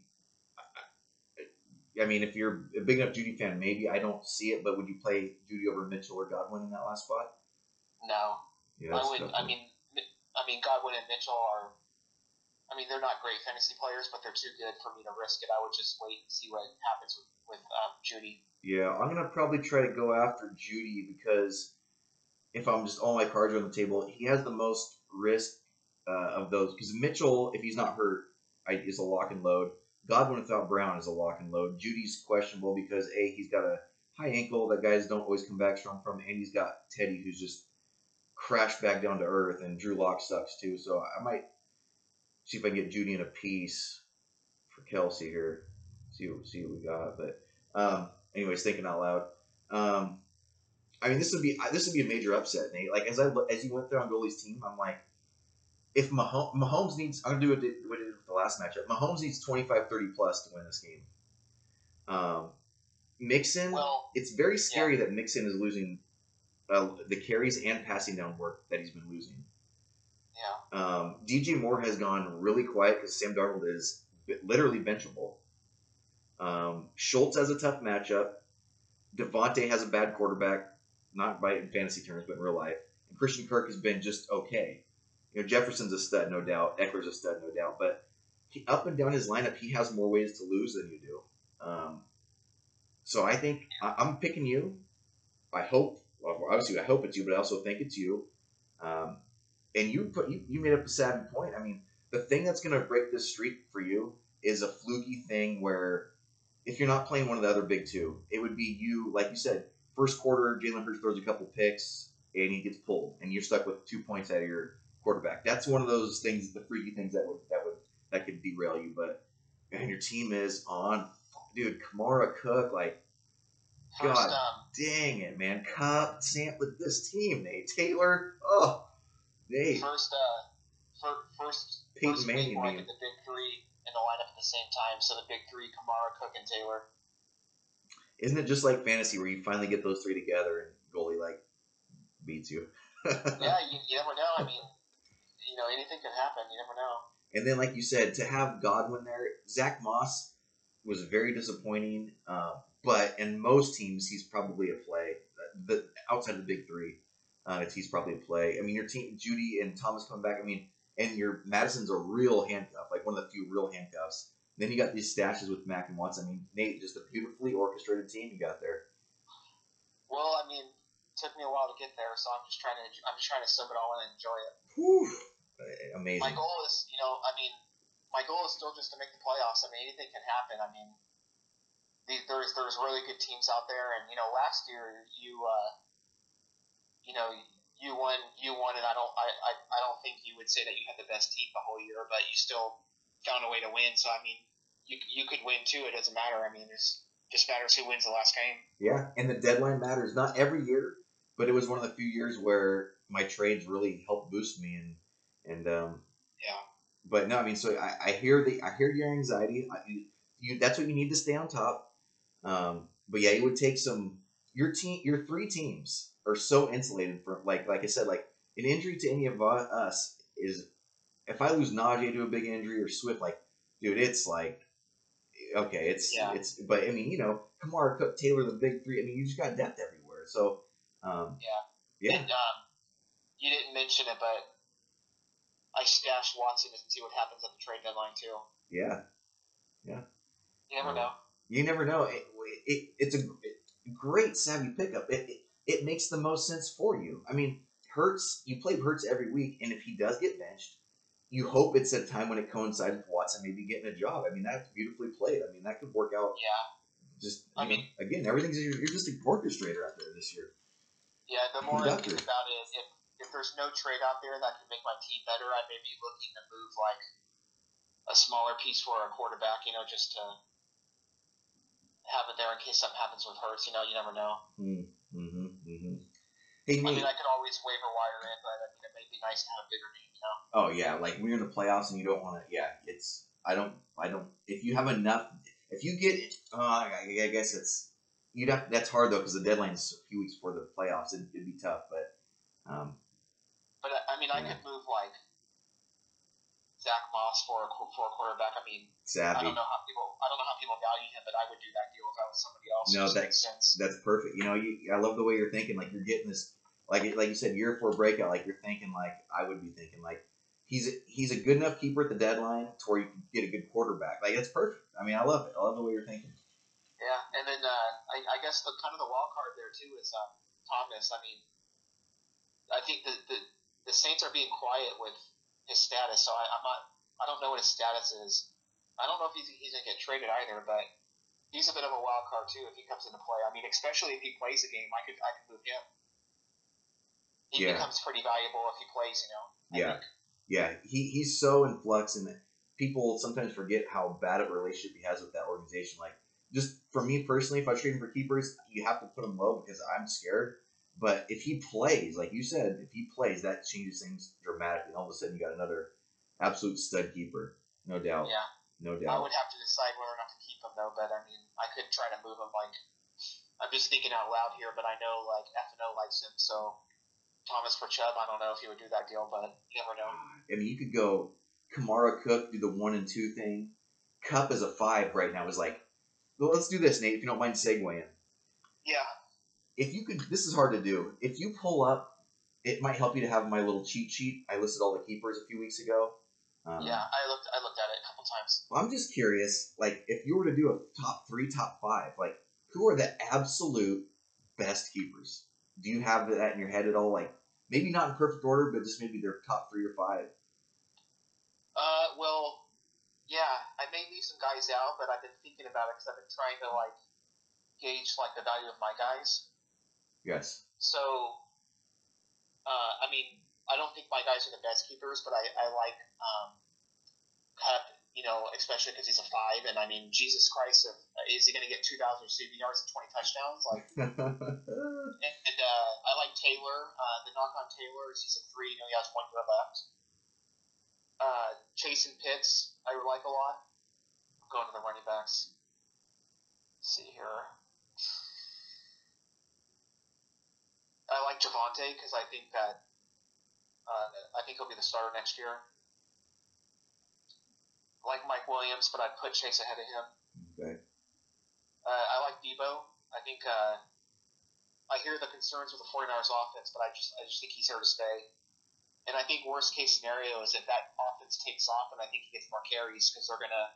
I mean, if you're a big enough Jeudy fan, maybe I don't see it, but would you play Jeudy over Mitchell or Godwin in that last spot? No, Yeah, I would. I mean, I mean Godwin and Mitchell are. I mean, they're not great fantasy players, but they're too good for me to risk it. I would just wait and see what happens with with um, Jeudy. Yeah, I'm gonna probably try to go after Jeudy because if I'm just all my cards are on the table, he has the most risk uh, of those. Because Mitchell, if he's not hurt, I, is a lock and load. Godwin without Brown is a lock and load. Jeudy's questionable because a he's got a high ankle that guys don't always come back strong from, and he's got Teddy who's just crashed back down to earth, and Drew Lock sucks too. So I might see if I can get Jeudy in a piece for Kelce here. See what see what we got. But um, anyways, thinking out loud. Um, I mean, this would be this would be a major upset, Nate. Like as I as you went through on goalie's team, I'm like, if Mahomes, Mahomes needs, I'm gonna do what, did with the last matchup. Mahomes needs 25, 30 plus to win this game. Um, Mixon, Well, it's very scary that Mixon is losing uh, the carries and passing down work that he's been losing. yeah, Um, DJ Moore has gone really quiet because Sam Darnold is literally benchable. Um, Schultz has a tough matchup. DeVonta has a bad quarterback, not by in fantasy terms, but in real life. And Christian Kirk has been just okay. You know, Jefferson's a stud, no doubt. Ekeler's a stud, no doubt. But he, up and down his lineup, he has more ways to lose than you do. Um, so I think I, I'm picking you. I hope well, obviously I hope it's you, but I also think it's you. Um, and you put you, you made up a savvy point. I mean, the thing that's going to break this streak for you is a fluky thing where if you're not playing one of the other big two, it would be you, like you said, first quarter, Jalen Hurts throws a couple picks and he gets pulled, and you're stuck with two points out of your quarterback. That's one of those things, the freaky things that would that would that could derail you. But and your team is on, dude. Kamara Cook, like, First, God um, dang it, man. Kupp, Sam with this team, Nate Taylor. Oh, Nate. first, uh, fir- first, Peyton first Manning I the big three in the lineup at the same time. So the big three: Kamara, Cook, and Taylor. Isn't it just like fantasy where you finally get those three together and goalie like beats you? yeah, you, you never know. I mean, you know, anything can happen. You never know. And then, like you said, to have Godwin there, Zach Moss was very disappointing. Um, but in most teams, he's probably a play. The outside of the big three, uh, it's, he's probably a play. I mean, your team, Jeudy and Thomas coming back. I mean, and your Mattison's a real handcuff, like one of the few real handcuffs. Then you got these stashes with Mac and Watson. I mean, Nate, just a beautifully orchestrated team you got there. Well, I mean, it took me a while to get there, so I'm just trying to I'm just trying to soak it all in and enjoy it. Whew, amazing. My goal is, you know, I mean, my goal is still just to make the playoffs. I mean, anything can happen. I mean, the- there's there's really good teams out there, and you know, last year you uh, you know you won you won, and I don't I, I, I don't think you would say that you had the best team the whole year, but you still found a way to win. So I mean, you you could win too. It doesn't matter. I mean, it's just matters who wins the last game. Yeah, and the deadline matters not every year, but it was one of the few years where my trades really helped boost me and and um, Yeah. but no, I mean, so I, I hear the I hear your anxiety. I, you, you that's what you need to stay on top. Um, but yeah, it would take some. Your team, your three teams are so insulated from like like I said, like an injury to any of us is. If I lose Najee to a big injury or Swift, like, dude, it's like, okay, it's Yeah. it's. But I mean, you know, Kamara, Cook, Taylor, the big three. I mean, you just got depth everywhere. So, um, Yeah. yeah, And um, you didn't mention it, but I stashed Watson to see what happens at the trade deadline too. yeah. Yeah you never Um, know. You never know. It, it, it's a great savvy pickup. It, it it makes the most sense for you. I mean, Hurts. You play Hurts every week, and if he does get benched, you hope it's a time when it coincides with Watson maybe getting a job. I mean, that's beautifully played. I mean, that could work out. Yeah. Just I know, mean- again, everything's you're, you're just an orchestrator out there this year. Yeah, the more I think about it, if, if there's no trade out there that can make my team better, I may be looking to move like a smaller piece for a quarterback, you know, just to have it there in case something happens with Hurts. You know, you never know. Mm-hmm. Mm-hmm. Hey, I mean, I could always waiver wire in, but I mean, it may be nice to have a bigger name, you know. Oh yeah, like when you're in the playoffs and you don't want to. Yeah, it's. I don't. I don't. If you have enough, if you get, uh, I, I guess it's. You'd have. That's hard though because the deadline's a few weeks before the playoffs. It'd, it'd be tough, but. Um, But I, I mean, I Yeah. could move like Zach Moss for a, for a quarterback. I mean, I don't know how people I don't know how people value him, but I would do that deal if I was somebody else. No, that- makes sense. That's perfect. You know, you. I love the way you're thinking. Like you're getting this. Like like you said, year four breakout. Like you're thinking like I would be thinking like. He's a, he's a good enough keeper at the deadline to where you can get a good quarterback. Like that's perfect. I mean, I love it. I love the way you're thinking. Yeah, and then uh, I, I guess the kind of the wild card there too is um, Thomas. I mean, I think the, the the Saints are being quiet with his status, so I, I'm not. I don't know what his status is. I don't know if he's, he's gonna get traded either, but he's a bit of a wild card too if he comes into play. I mean, especially if he plays a game, I could I could move him. He Yeah. becomes pretty valuable if he plays. You know. I Yeah. think. Yeah, he, he's so in flux, and people sometimes forget how bad of a relationship he has with that organization. Like, just for me personally, if I trade him for keepers, you have to put him low because I'm scared. But if he plays, like you said, if he plays, that changes things dramatically. All of a sudden, you got another absolute stud keeper, no doubt, Yeah. no doubt. I would have to decide whether or not to keep him though, but I mean, I could try to move him. Like, I'm just thinking out loud here, but I know like F and O likes him, so Thomas for Chubb, I don't know if he would do that deal, but you never know. I mean, you could go Kamara Cook do the one and two thing. Kupp is a five right now is like, well, let's do this, Nate. If you don't mind segueing. Yeah, if you could this is hard to do if you pull up it might help you to have my little cheat sheet i listed all the keepers a few weeks ago um, yeah, I looked, I looked at it a couple times. well, i'm just curious like if you were to do a top three top five like who are the absolute best keepers do you have that in your head at all? Like maybe not in perfect order, but just maybe their top three or five. Uh, well, yeah, I may leave some guys out, but I've been thinking about it because I've been trying to like gauge like the value of my guys. Yes. So, uh, I mean, I don't think my guys are the best keepers, but I, I like um, you know, especially because he's a five. And I mean, Jesus Christ, if, is he going to get 2,000 receiving yards and 20 touchdowns? Like, and, and uh, I like Taylor. Uh, the knock on Taylor is he's a three, you know, he has one year left. Uh, Chase and Pitts, I like a lot. Going to the running backs. Let's see here. I like Javonte because I think that uh, I think he'll be the starter next year. I like Mike Williams, but I'd put Chase ahead of him. okay. Uh, I like Deebo. I think uh, I hear the concerns with the 49ers offense, but I just I just think he's here to stay. And I think worst case scenario is if that offense takes off, and I think he gets more carries because they're gonna,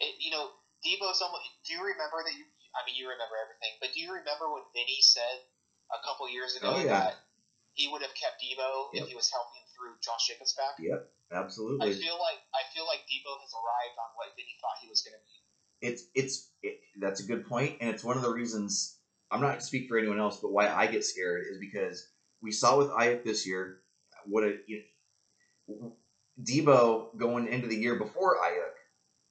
it, you know, Deebo's almost. Do you remember that? You, I mean, you remember everything, but do you remember what Vinny said a couple years ago Oh, yeah. that he would have kept Deebo Yep. if he was healthy threw Josh Jacobs back? Yep. absolutely. I feel like I feel like Deebo has arrived on what Vinny thought he was going to be. It's it's it, that's a good point, and it's one of the reasons I'm not to speak for anyone else, but why I get scared is because we saw with Aiyuk this year what a you know, Deebo going into the year before Aiyuk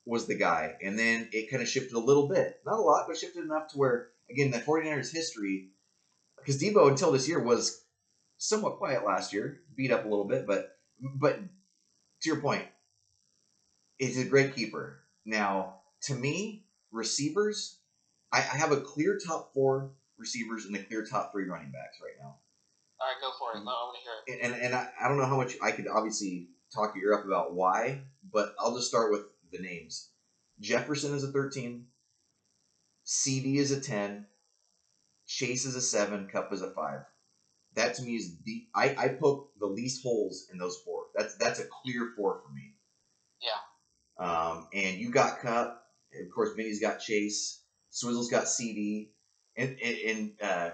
was the guy, and then it kind of shifted a little bit, not a lot, but shifted enough to where again the 49ers history, because Deebo until this year was somewhat quiet last year, beat up a little bit, but but to your point, is a great keeper. Now, to me, receivers, I, I have a clear top four receivers and a clear top three running backs right now. All right, go for it. I want to hear it. And and I, I don't know how much I could obviously talk your ear up about why, but I'll just start with the names. Jefferson is a 13, CeeDee is a 10, Chase is a 7, Kupp is a 5. That to me is the I, I poke the least holes in those four. That's that's a clear four for me. Yeah. Um, and you got Kupp. Of course, Vinny's got Chase. Swizzle's got CeeDee. And, and, and uh,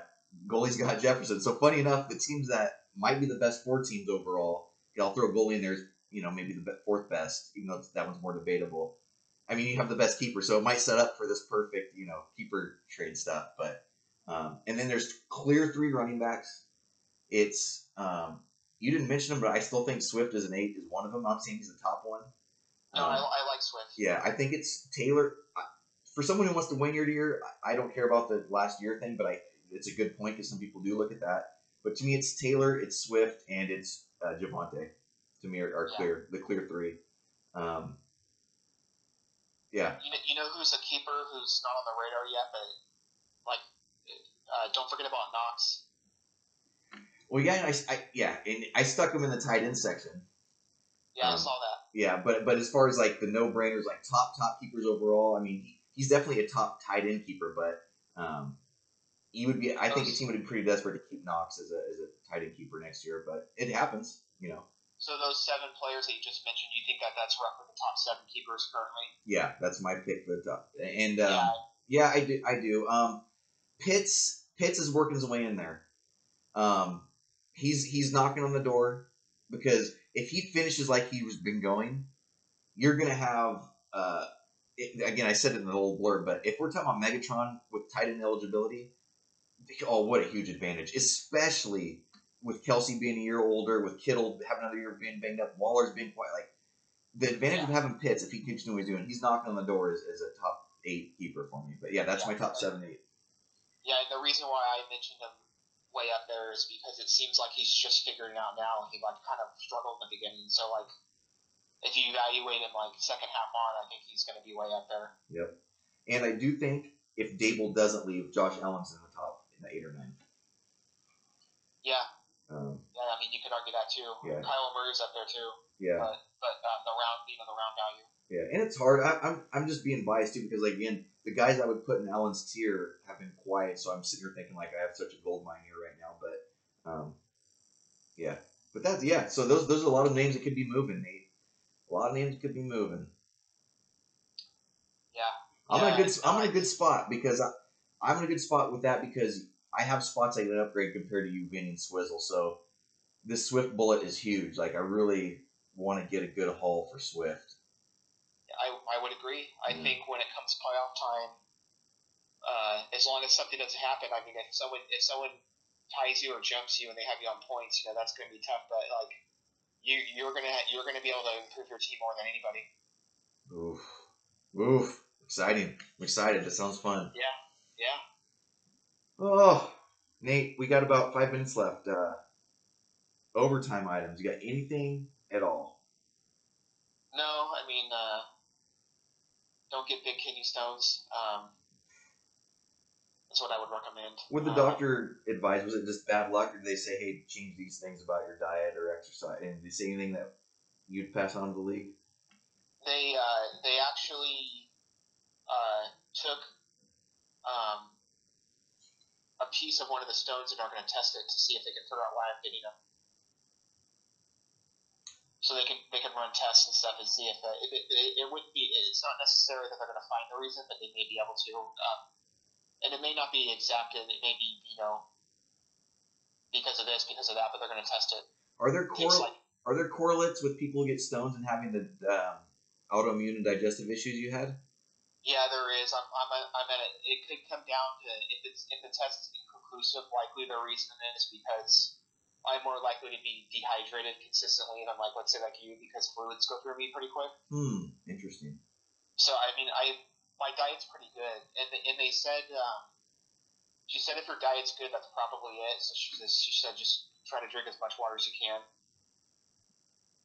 goalie's got Jefferson. So funny enough, the teams that might be the best four teams overall, I'll throw a goalie in there as you know maybe the fourth best, even though that one's more debatable. I mean, you have the best keeper, so it might set up for this perfect you know keeper trade stuff. But um, and then there's clear three running backs. It's um, you didn't mention them, but I still think Swift as an eight is one of them. I'm saying he's the top one. No, Um, I, I like Swift. yeah, I think it's Taylor. I- For someone who wants to win year to year, I I don't care about the last year thing, but I it's a good point because some people do look at that. But to me, it's Taylor, it's Swift, and it's uh, Javonte. To me, are, are Yeah. clear the clear three. Um, yeah, You know, you know who's a keeper who's not on the radar yet, but uh, don't forget about Knox. well, yeah, I, I yeah, and I stuck him in the tight end section. Yeah, I Um, saw that. Yeah, but but as far as like the no brainers, like top top keepers overall, I mean, he, he's definitely a top tight end keeper, but um, he would be. I think a team would be pretty desperate to keep Knox as a as a tight end keeper next year, but it happens, you know. So those seven players that you just mentioned, you think that that's roughly the top seven keepers currently? Yeah, that's my pick for the top. And um, yeah, yeah, I do. I do. Um, Pitts Pitts is working his way in there. Um, he's he's knocking on the door because if he finishes like he's been going, you're gonna have. Uh, it, again, I said it in the little blurb, but if we're talking about Megatron with tight end eligibility, oh, what a huge advantage, especially with Kelce being a year older, with Kittle having another year being banged up, Waller's being quite like the advantage of having Pitts if he keeps doing what he's doing, he's knocking on the door as, as a top eight keeper for me. But yeah, that's my top seven, eight. Yeah. And the reason why I mentioned him way up there is because it seems like he's just figuring out now, and he like kind of struggled in the beginning. So like, if you evaluate him like second half on, I think he's going to be way up there. Yep, and I do think if Daboll doesn't leave, Josh Allen's in the top in the eight or nine. Yeah, Um, yeah. I mean, you could argue that too. Yeah. Kyle Murray's up there too, yeah, but but um, the round, you know, the round value. Yeah, and it's hard. I, I'm I'm just being biased too because like, again, the guys I would put in Allen's tier have been quiet, so I'm sitting here thinking like I have such a gold mine here right now. But um, yeah, but that's yeah. So those those are a lot of names that could be moving, Nate. A lot of names could be moving. Yeah. I'm in a good I'm in a good spot because I, I'm in a good spot with that because I have spots I can upgrade compared to you being in Swizzle. So this Swift bullet is huge. Like I really want to get a good haul for Swift. I, I would agree. I Mm. think when it comes playoff time, uh, as long as something doesn't happen, I mean, if someone if someone ties you or jumps you and they have you on points, you know that's going to be tough. But like you you're gonna you're gonna be able to improve your team more than anybody. Oof, oof, exciting! I'm excited. That sounds fun. Yeah. Yeah. Oh, Nate, we got about five minutes left. Uh, overtime items. You got anything at all? No, I mean, uh, don't get big kidney stones. Um, that's what I would recommend. What the Um, doctor advised? Was it just bad luck, or did they say, "Hey, change these things about your diet or exercise"? And did they say anything that you'd pass on to the league? they uh, they actually uh, took um, a piece of one of the stones and are going to test it to see if they can figure out why I'm getting them. So they can they can run tests and stuff and see if uh, it, it, it, wouldn't be it's not necessary that they're going to find the reason, but they may be able to. Um, and it may not be exact. It may be you know because of this, because of that, but they're going to test it. Are there correl- like Are there correlates with people who get stones and having the um, autoimmune and digestive issues you had? Yeah, there is. I'm, I'm, a, I'm at it. It could come down to if it's if the test is inconclusive. Likely the reason is because I'm more likely to be dehydrated consistently than like let's say like you because fluids go through me pretty quick. Hmm. Interesting. So I mean, I my diet's pretty good, and and they said um, she said if your diet's good, that's probably it. So she says she said just try to drink as much water as you can.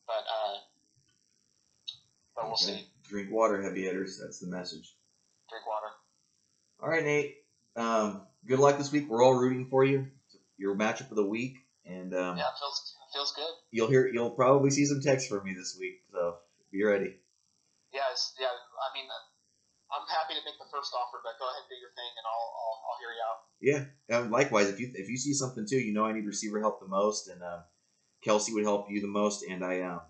But uh, but we'll see. Drink water, heavy hitters. That's the message. Drink water. All right, Nate. Um, good luck this week. We're all rooting for you. Your matchup of the week, and um, Yeah, it feels feels good. you'll hear. You'll probably see some text from me this week. So be ready. Yeah, yeah. I mean, uh, I'm happy to make the first offer, but go ahead and do your thing, and I'll I'll, I'll hear you out. Yeah. Um, likewise, if you if you see something too, you know I need receiver help the most, and um, Kelce would help you the most, and I um,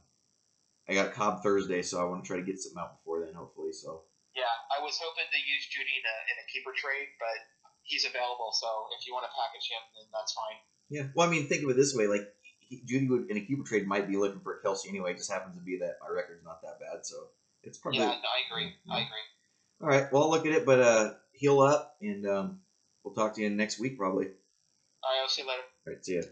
I got Cobb Thursday, so I want to try to get something out before then, hopefully. So Yeah, I was hoping to use Jeudy in a, in a keeper trade, but he's available. So if you want to package him, then that's fine. Yeah. Well, I mean, think of it this way: like he, Jeudy would in a keeper trade might be looking for Kelce anyway. It just happens to be that my record's not that bad, so it's probably Yeah, no, I agree. I agree. all right. Well, I'll look at it, but uh, heal up, and um, we'll talk to you next week probably. All right, I'll see you later. All right. See ya.